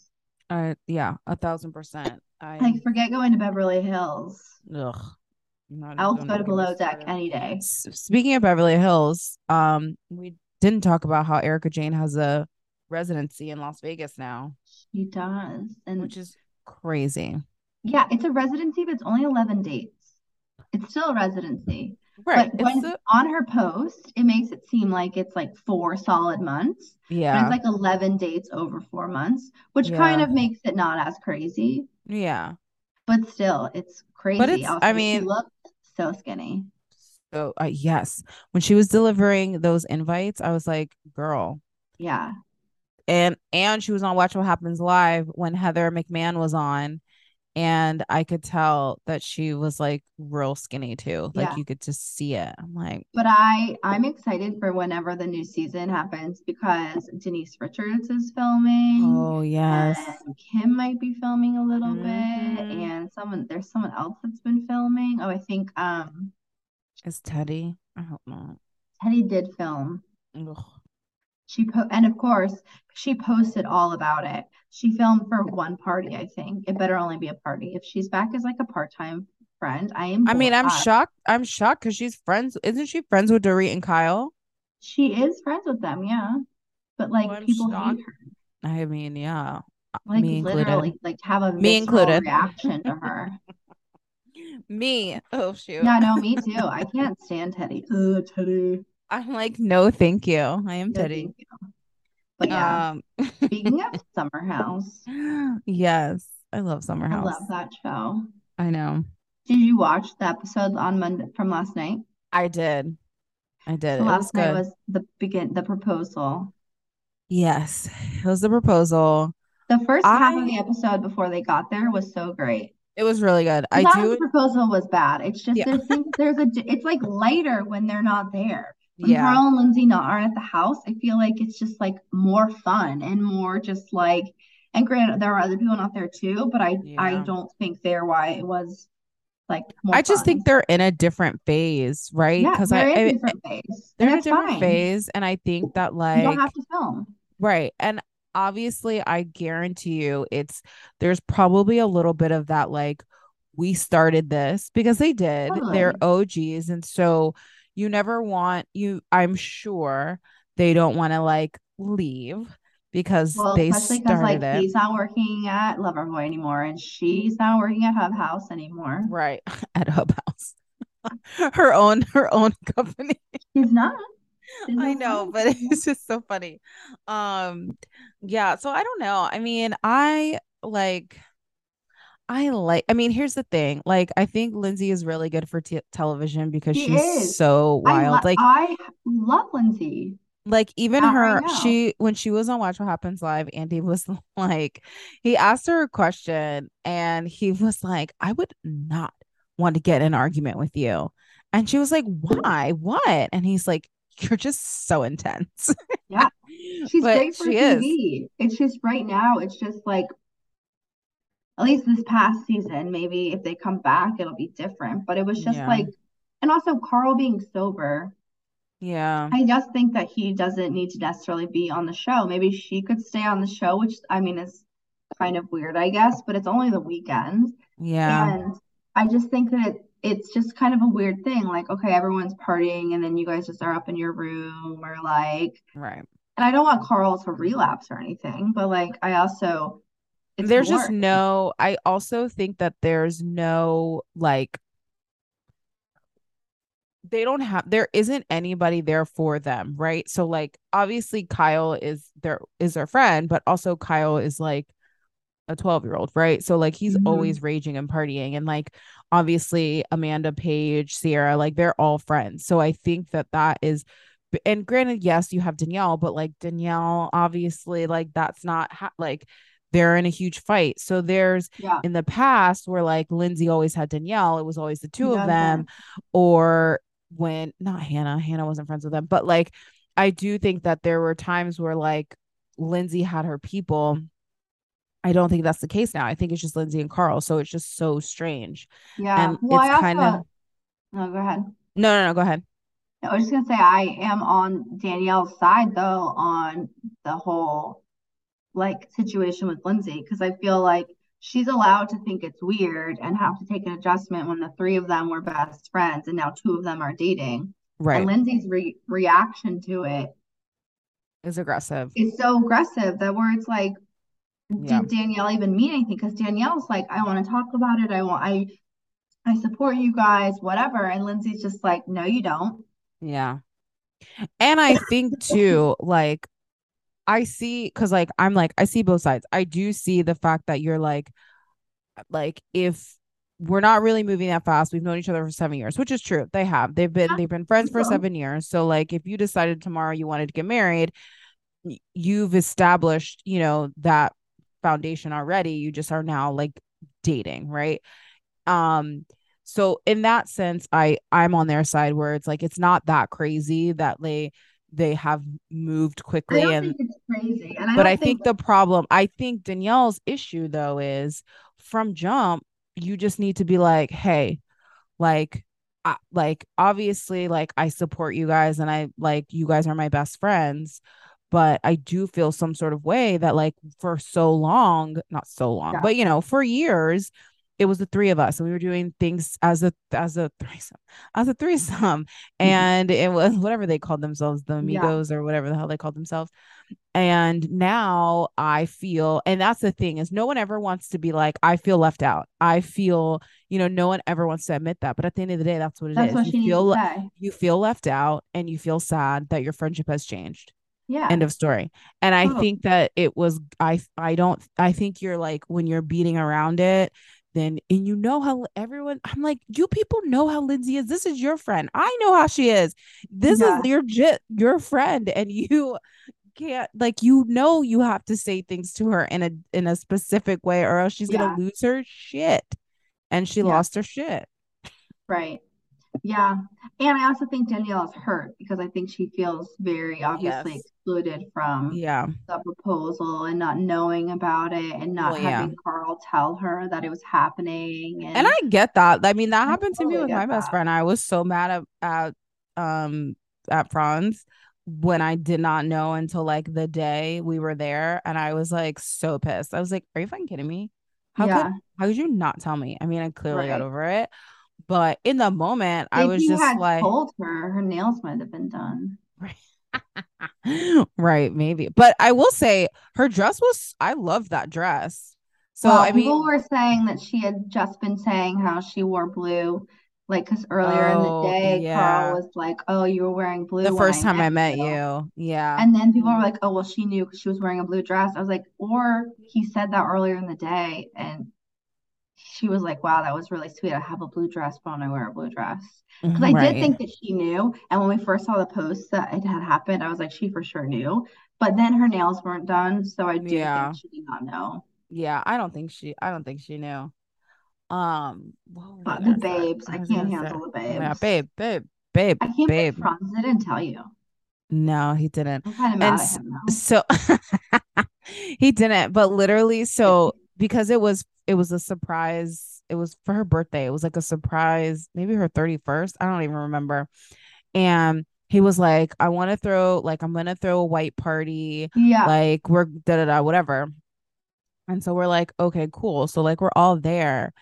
S1: Uh, yeah, a thousand percent. I
S2: Like forget going to Beverly Hills.
S1: ugh. Not,
S2: I'll go to
S1: even get me
S2: Below Deck any day.
S1: Speaking of Beverly Hills, um, we didn't talk about how Erika Jayne has a residency in Las Vegas now,
S2: She does. And
S1: which is crazy.
S2: yeah, it's a residency, but it's only 11 dates. It's still a residency.
S1: Right.
S2: But when
S1: a,
S2: on her post, it makes it seem like it's like four solid months. But
S1: yeah.
S2: it's like 11 dates over four months, which kind of makes it not as crazy.
S1: Yeah.
S2: But still, it's crazy.
S1: But it's-
S2: Also,
S1: I
S2: she
S1: mean-
S2: looked so skinny.
S1: So uh, yes, when she was delivering those invites, I was like, girl.
S2: Yeah.
S1: And and she was on Watch What Happens Live when Heather McMahan was on. And I could tell that she was like real skinny too. Like
S2: Yeah.
S1: you could just see it. I'm like,
S2: But I I'm excited for whenever the new season happens because Denise Richards is filming.
S1: oh yes.
S2: Kim might be filming a little bit,
S1: Mhm.
S2: and someone there's someone else that's been filming. Oh, I think um
S1: Is Teddi? I hope not.
S2: Teddi did film.
S1: Ugh.
S2: She po and of course she posted all about it. She filmed for one party, I think. It better only be a party. If she's back as like a part-time friend, I am
S1: I mean, I'm
S2: glad.
S1: shocked. I'm shocked because she's friends. Isn't she friends with Dorit and Kyle?
S2: She is friends with them, yeah. But like
S1: Oh,
S2: people
S1: shocked.
S2: hate her.
S1: I mean, yeah.
S2: Uh, like
S1: Me included.
S2: literally, like have a
S1: Me included.
S2: reaction to her.
S1: Me. Oh shoot.
S2: Yeah, no, me too. I can't stand Teddi. Ugh, Teddi.
S1: I'm like, no, thank you. I am
S2: No, Teddi. But yeah,
S1: Um
S2: speaking of Summer House,
S1: yes. I love Summer House.
S2: I love that show.
S1: I know.
S2: Did you watch the episode on Monday from last night?
S1: I did. I did.
S2: So
S1: It was
S2: last night was the begin the proposal.
S1: Yes. It was the proposal.
S2: The first half of the episode before they got there was so great.
S1: It was really good. I do
S2: the proposal was bad. It's just
S1: Yeah.
S2: there's a it's like lighter when they're not there. When
S1: yeah.
S2: Carl and Lindsay not aren't at the house, I feel like it's just like more fun and more just like. And granted, there are other people not there too, but I I don't think they're why it was like more
S1: I just
S2: fun.
S1: think they're in a different phase, right?
S2: yeah,
S1: Because
S2: they're
S1: I,
S2: in
S1: I
S2: different phase.
S1: they're in a different
S2: fine.
S1: phase, and I think that like You
S2: don't have to film.
S1: right, and obviously, I guarantee you, it's there's probably a little bit of that like we started this because they did. They're OGs, and so you never want you. I'm sure they don't want to like leave because
S2: Well,
S1: they
S2: especially because like
S1: started it.
S2: he's not working at Loverboy anymore, and she's not working at Hubb House anymore.
S1: Right at Hubb House, her own her own company.
S2: She's not. She's
S1: I know, but it's just so funny. Um, yeah, so I don't know. I mean, I like I like I mean, here's the thing. Like I think Lindsay is really good for t television because
S2: She
S1: she's
S2: is.
S1: so
S2: I
S1: wild.
S2: lo-
S1: Like
S2: I love Lindsay.
S1: like even her she when she was on Watch What Happens Live, Andy was like he asked her a question and he was like, I would not want to get in an argument with you. And she was like, Why? What? And he's like, You're just so intense.
S2: Yeah. She's
S1: But
S2: great for
S1: she is.
S2: TV. It's just right now, it's just like at least this past season, maybe if they come back, it'll be different. But it was just
S1: Yeah.
S2: like, and also Carl being sober.
S1: Yeah.
S2: I just think that he doesn't need to necessarily be on the show. Maybe she could stay on the show, which I mean is kind of weird, I guess, but it's only the weekends.
S1: Yeah.
S2: And I just think that it, it's just kind of a weird thing. Like, okay, everyone's partying and then you guys just are up in your room or like,
S1: Right.
S2: and I don't want Carl to relapse or anything, but like, I also, it's
S1: There's just no, I also think that there's no like they don't have there isn't anybody there for them, right? So like obviously Kyle is their is their friend, but also Kyle is like a 12 year old, right? So like he's
S2: Mhm.
S1: always raging and partying and like obviously Amanda Paige, Ciara, like they're all friends. So I think that that is and granted yes, you have Danielle, but like Danielle obviously like that's not ha- like they're in a huge fight. So there's
S2: Yeah.
S1: in the past where like Lindsay always had Danielle, it was always the two of
S2: doesn't.
S1: them or when not Hannah, Hannah wasn't friends with them, but like I do think that there were times where like Lindsay had her people I don't think that's the case now. I think it's just Lindsay and Carl. So it's just so strange.
S2: Yeah.
S1: And
S2: Well,
S1: it's kind of
S2: no, go ahead.
S1: no, no, no, go ahead.
S2: I was just gonna say I am on Danielle's side though on the whole like situation with Lindsay because I feel like she's allowed to think it's weird and have to take an adjustment when the three of them were best friends and now two of them are dating.
S1: Right. And.
S2: Lindsay's re reaction to
S1: It's aggressive.
S2: It's so aggressive that where it's like,
S1: Yeah.
S2: did Danielle even mean anything? Because Danielle's like, I want to talk about it. I want I I support you guys, whatever. And Lindsay's just like, no, you don't.
S1: Yeah. And I think too, like I see because like I'm like I see both sides. I do see the fact that you're like like if we're not really moving that fast, we've known each other for seven years, which is true. They have. They've been they've been friends for seven years. So like if you decided tomorrow you wanted to get married, you've established, you know, that foundation already. You just are now like dating, right? Um so in that sense, I I'm on their side where it's like it's not that crazy that they they have moved quickly and
S2: think it's crazy. And I
S1: but I
S2: think
S1: think the problem, I think Danielle's issue though is from jump, you just need to be like, hey, like, I, like obviously, like I support you guys and I like you guys are my best friends, but I do feel some sort of way that like for so long, not so long,
S2: yeah,
S1: but you know, for years. It was the three of us, and we were doing things as a as a threesome, as a threesome, mm-hmm. and it was whatever they called themselves, the
S2: yeah,
S1: amigos or whatever the hell they called themselves and now I feel, and that's the thing is no one ever wants to be like, I feel left out. I feel, you know, no one ever wants to admit that. But at the end of the day, that's what it
S2: that's
S1: is.
S2: what
S1: You
S2: she needs to
S1: feel you feel left out and you feel sad that your friendship has changed.
S2: Yeah,
S1: End of story. And I
S2: totally.
S1: think that it was I I don't I think you're like when you're beating around it, and you know how everyone I'm like, you people know how Lindsay is. This is your friend. I know how she is. This is your your friend. And you can't like you know you have to say things to her in a in a specific way or else she's gonna lose her shit and she
S2: yeah,
S1: lost her shit
S2: right. Yeah. And I also think Danielle is hurt because I think she feels very obviously
S1: yes
S2: excluded from
S1: yeah.
S2: the proposal and not knowing about it and not
S1: well yeah.
S2: having Carl tell her that it was happening.
S1: and
S2: And
S1: i get that. I mean that
S2: I
S1: happened to me with my best friend. I was so mad at, at um at franz when i did not know until like the day we were there and i was like so pissed. I was like are you fucking kidding me? How could how could you not tell me? I mean i clearly got over it. But in the moment i was just
S2: had
S1: like
S2: told her, her nails might have been done.
S1: right, maybe. But I will say her dress was I love that dress. So
S2: Well,
S1: I mean, people
S2: were saying that she had just been saying how she wore blue, like, because earlier in the
S1: oh
S2: day, Carl was like, "Oh, you were wearing blue The
S1: first
S2: I
S1: time
S2: met
S1: I met
S2: you."
S1: you. Yeah.
S2: And then people were like, "Oh, well, she knew because she was wearing a blue dress." I was like, or he said that earlier in the day, and she was like, "Wow, that was really sweet. I have a blue dress, but when I wear a blue dress." Because I did think that she knew, and when we first saw the post that it had happened, I was like, she for sure knew. But then her nails weren't done, so I do think she did not know.
S1: Yeah. I don't think she I don't think she knew. Um,
S2: But the babes,
S1: I
S2: I can't
S1: gonna say,
S2: handle the
S1: yeah,
S2: babes.
S1: babe, babe, babe,
S2: I can't believe
S1: babe.
S2: Franz didn't tell you.
S1: No, he didn't.
S2: I'm kind of
S1: And
S2: mad at him
S1: so he didn't, but literally, so because it was it was a surprise, it was for her birthday. It was like a surprise, maybe her 31st. I don't even remember. And he was like, I want to throw like I'm gonna throw a white party,
S2: Yeah,
S1: like we're da da da, whatever. And so we're like, okay, cool. So like we're all there.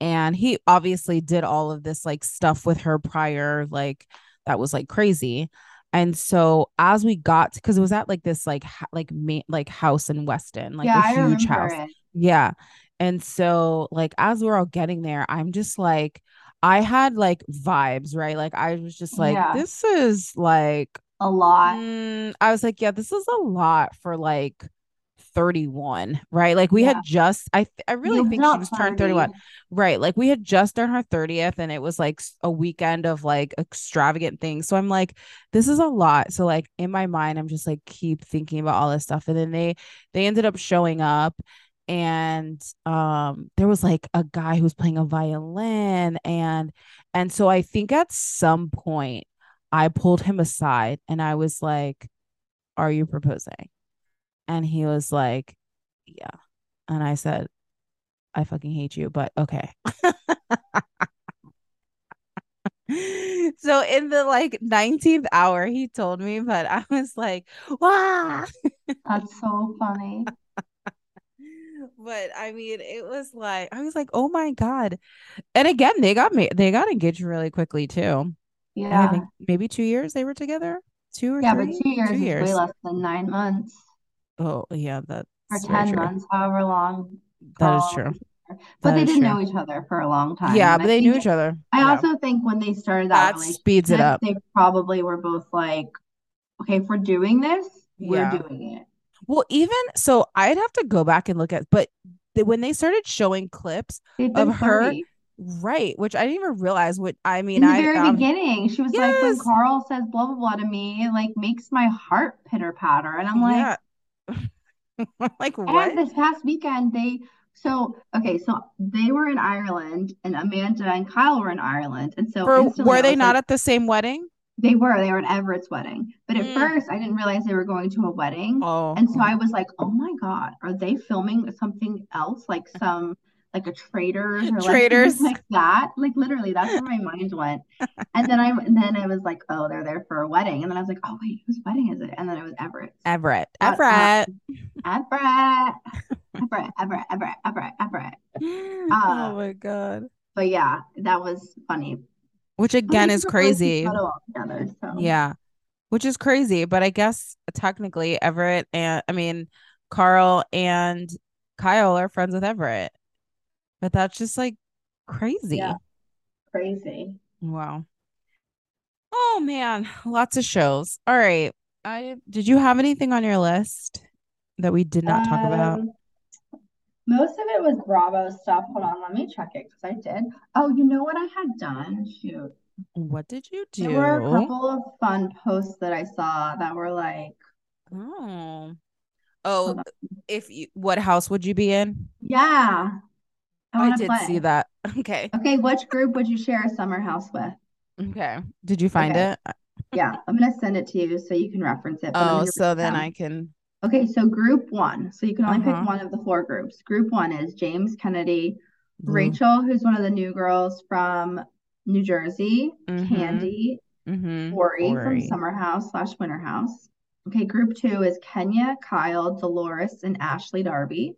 S1: And he obviously did all of this like stuff with her prior, like that was like crazy. And so as we got because it was at like this like ha- like ma- like house in Weston, like
S2: yeah,
S1: a huge house.
S2: it.
S1: Yeah. And so like as we're all getting there, I'm just like I had like vibes, right? Like I was just like
S2: Yeah,
S1: this is like
S2: a lot.
S1: Mm, I was like, yeah, this is a lot for like 31, right? Like we
S2: Yeah,
S1: had just I th- I really
S2: was
S1: think she was turned 31. Right. Like we had just done her 30th and it was like a weekend of like extravagant things. So I'm like, this is a lot. So like in my mind, I'm just like keep thinking about all this stuff. And then they they ended up showing up and um there was like a guy who was playing a violin and and so I think at some point I pulled him aside and I was like, Are you proposing? And he was like, Yeah. And I said, I fucking hate you, but okay. so in the like 19th hour, he told me, but I was like, wow.
S2: That's so funny.
S1: But I mean, it was like I was like, oh my god. And again, they got me they got engaged really quickly too.
S2: Yeah.
S1: I think maybe two years they were together. Two or
S2: yeah,
S1: three?
S2: but two years
S1: two
S2: is
S1: years.
S2: way less than nine months
S1: Oh yeah, that's
S2: or 10
S1: true.
S2: months, however long.
S1: That is true.
S2: But
S1: That
S2: they didn't
S1: true.
S2: know each other for a long time.
S1: Yeah,
S2: And
S1: but
S2: I
S1: they knew each other.
S2: I
S1: Yeah.
S2: also think when they started that
S1: That speeds it up.
S2: they probably were both like, okay, if we're doing this, we're doing it.
S1: Well, even so, I'd have to go back and look at, but the, when they started showing clips, Of her
S2: flirty.
S1: right, which I didn't even realize. What I mean,
S2: In the
S1: I
S2: very
S1: um,
S2: beginning, she was like, when Carl says blah blah blah to me, it like makes my heart pitter patter. And I'm like,
S1: yeah. Like
S2: and this past weekend, they so okay, so they were in Ireland, and Amanda and Kyle were in Ireland, and so
S1: For were they not
S2: like,
S1: at the same wedding?
S2: They were they were at Everett's wedding, but at
S1: Mm.
S2: first I didn't realize they were going to a wedding,
S1: Oh,
S2: and so I was like, oh my God, are they filming something else, like some like a Traitors or
S1: Traitors.
S2: like that? Like literally, that's where my mind went. And then I and then I was like, oh, they're there for a wedding, and then I was like, oh wait, whose wedding is it? And then it was Everett's.
S1: Everett.
S2: Um,
S1: Everett.
S2: Everett, Everett, Everett, Everett, Everett, Everett.
S1: oh my god.
S2: But yeah, that was funny.
S1: Which again is
S2: took a photo
S1: crazy.
S2: together, so
S1: Yeah. Which is crazy, but I guess technically Everett and I mean Carl and Kyle are friends with Everett. But that's just like crazy.
S2: Yeah. crazy.
S1: Wow. Oh man, lots of shows. All right. I did you have anything on your list that we did not talk about?
S2: Um, Most of it was Bravo stuff. Hold on, let me check it because I did. Oh, you know what I had done? Shoot.
S1: What did you do?
S2: There were a couple of fun posts that I saw that were like,
S1: Oh. Oh, if you what house would you be in?
S2: Yeah, I
S1: I did
S2: play.
S1: see that. Okay.
S2: Okay, which group would you share a summer house with?
S1: Okay. Did you find
S2: Okay.
S1: it?
S2: Yeah, I'm gonna send it to you so you can reference it,
S1: Oh, so then. I can
S2: Okay, so group one. So you can only pick
S1: Uh-huh.
S2: one of the four groups. Group one is James Kennedy,
S1: Ooh.
S2: Rachel, who's one of the new girls from New Jersey,
S1: Mhm.
S2: Kandi,
S1: Mm-hmm.
S2: Tori from. Summer House slash Winter House. Okay, group two is Kenya, Kyle, Dolores, and Ashley Darby.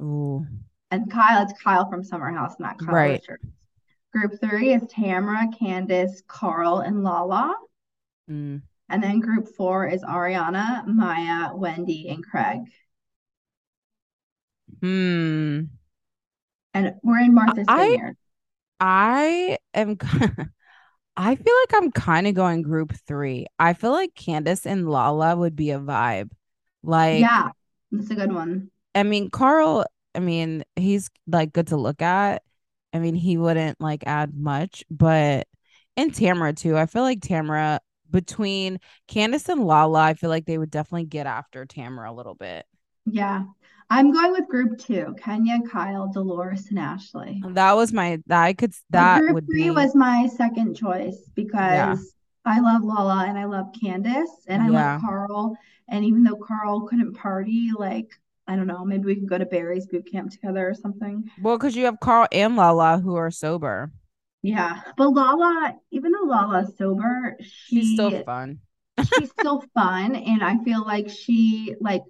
S1: Ooh.
S2: And Kyle, it's Kyle from Summer House, not Kyle
S1: Right.
S2: Richards. Group three is Tamara, Candace, Carl, and Lala.
S1: Mm.
S2: And then group four is Ariana, Maya, Wendy, and Craig.
S1: Hmm.
S2: And we're in Martha's
S1: I-
S2: Vineyard.
S1: I am I feel like I'm kind of going group three. I feel like Candace and Lala would be a vibe. Like,
S2: Yeah, that's a good one.
S1: I mean, Carl, I mean, he's like good to look at. I mean, he wouldn't like add much, but and Tamara too. I feel like Tamara between Candace and Lala, I feel like they would definitely get after Tamara a little bit.
S2: Yeah. I'm going with group two, Kenya, Kyle, Dolores, and Ashley.
S1: That was my that I could that
S2: group
S1: would
S2: three
S1: be
S2: was my second choice because I love Lala and I love Candace and I
S1: Yeah.
S2: love Carl. And even though Carl couldn't party, like, I don't know, maybe we can go to Barry's boot camp together or something.
S1: well because you have Carl and Lala who are sober.
S2: Yeah. But Lala, even though Lala's sober,
S1: She's
S2: she
S1: still fun.
S2: she's still fun and I feel like she like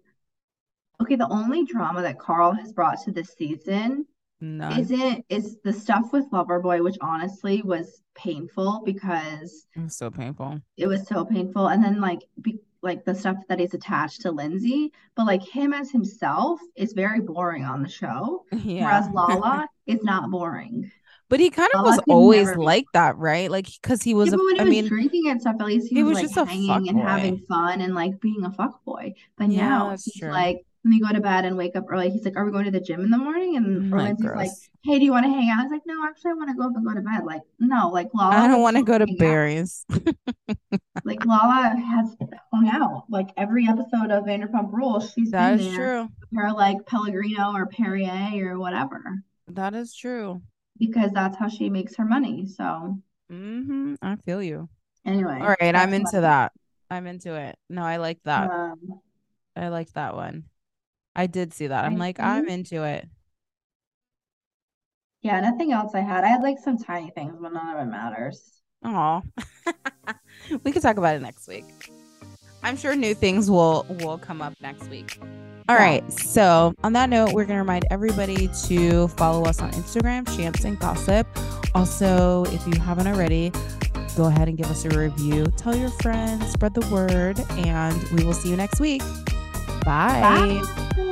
S2: okay, the only drama that Carl has brought to this season
S1: None.
S2: isn't is the stuff with Loverboy, which honestly was painful because
S1: It was so painful.
S2: it was so painful. And then like be, like the stuff that is attached to Lindsay, but like him as himself is very boring on the show.
S1: Yeah.
S2: Whereas Lala is not boring.
S1: But he kind of was always
S2: never
S1: like that, right? Like because he was
S2: Yeah,
S1: a
S2: when he
S1: I
S2: was
S1: mean,
S2: drinking and stuff, at least he,
S1: he
S2: was,
S1: was
S2: like hanging and
S1: fuckboy.
S2: having fun and like being a fuck boy. But
S1: Yeah,
S2: now he's
S1: true.
S2: like, let me go to bed and wake up early. He's like, Are we going to the gym in the morning? And mm,
S1: Like,
S2: Lindsay's like. Hey, do you want to hang out? I was like, No, actually, I want to go up and go to bed. Like, no, like Lala
S1: I don't want to go to. Barry's.
S2: Like Lala has hung out. Like every episode of Vanderpump Rules, she's
S1: That
S2: been
S1: is
S2: there
S1: true.
S2: with her like Pellegrino or Perrier or whatever
S1: That is true.
S2: Because that's how she makes her money. So
S1: hmm I feel you.
S2: anyway,
S1: All right, I'm into that. I'm into it. No, I like that.
S2: um,
S1: I like that one. I did see that. I'm
S2: I
S1: like, I'm into it.
S2: Yeah, nothing else I had. I had like some tiny things, but none of it matters.
S1: Oh, we could talk about it next week. I'm sure new things will will come up next week. All
S2: Yeah.
S1: right. So on that note, we're gonna remind everybody to follow us on Instagram, Chance and Gossip. Also, if you haven't already, go ahead and give us a review. Tell your friends, spread the word, and we will see you next week. Bye.
S2: Bye.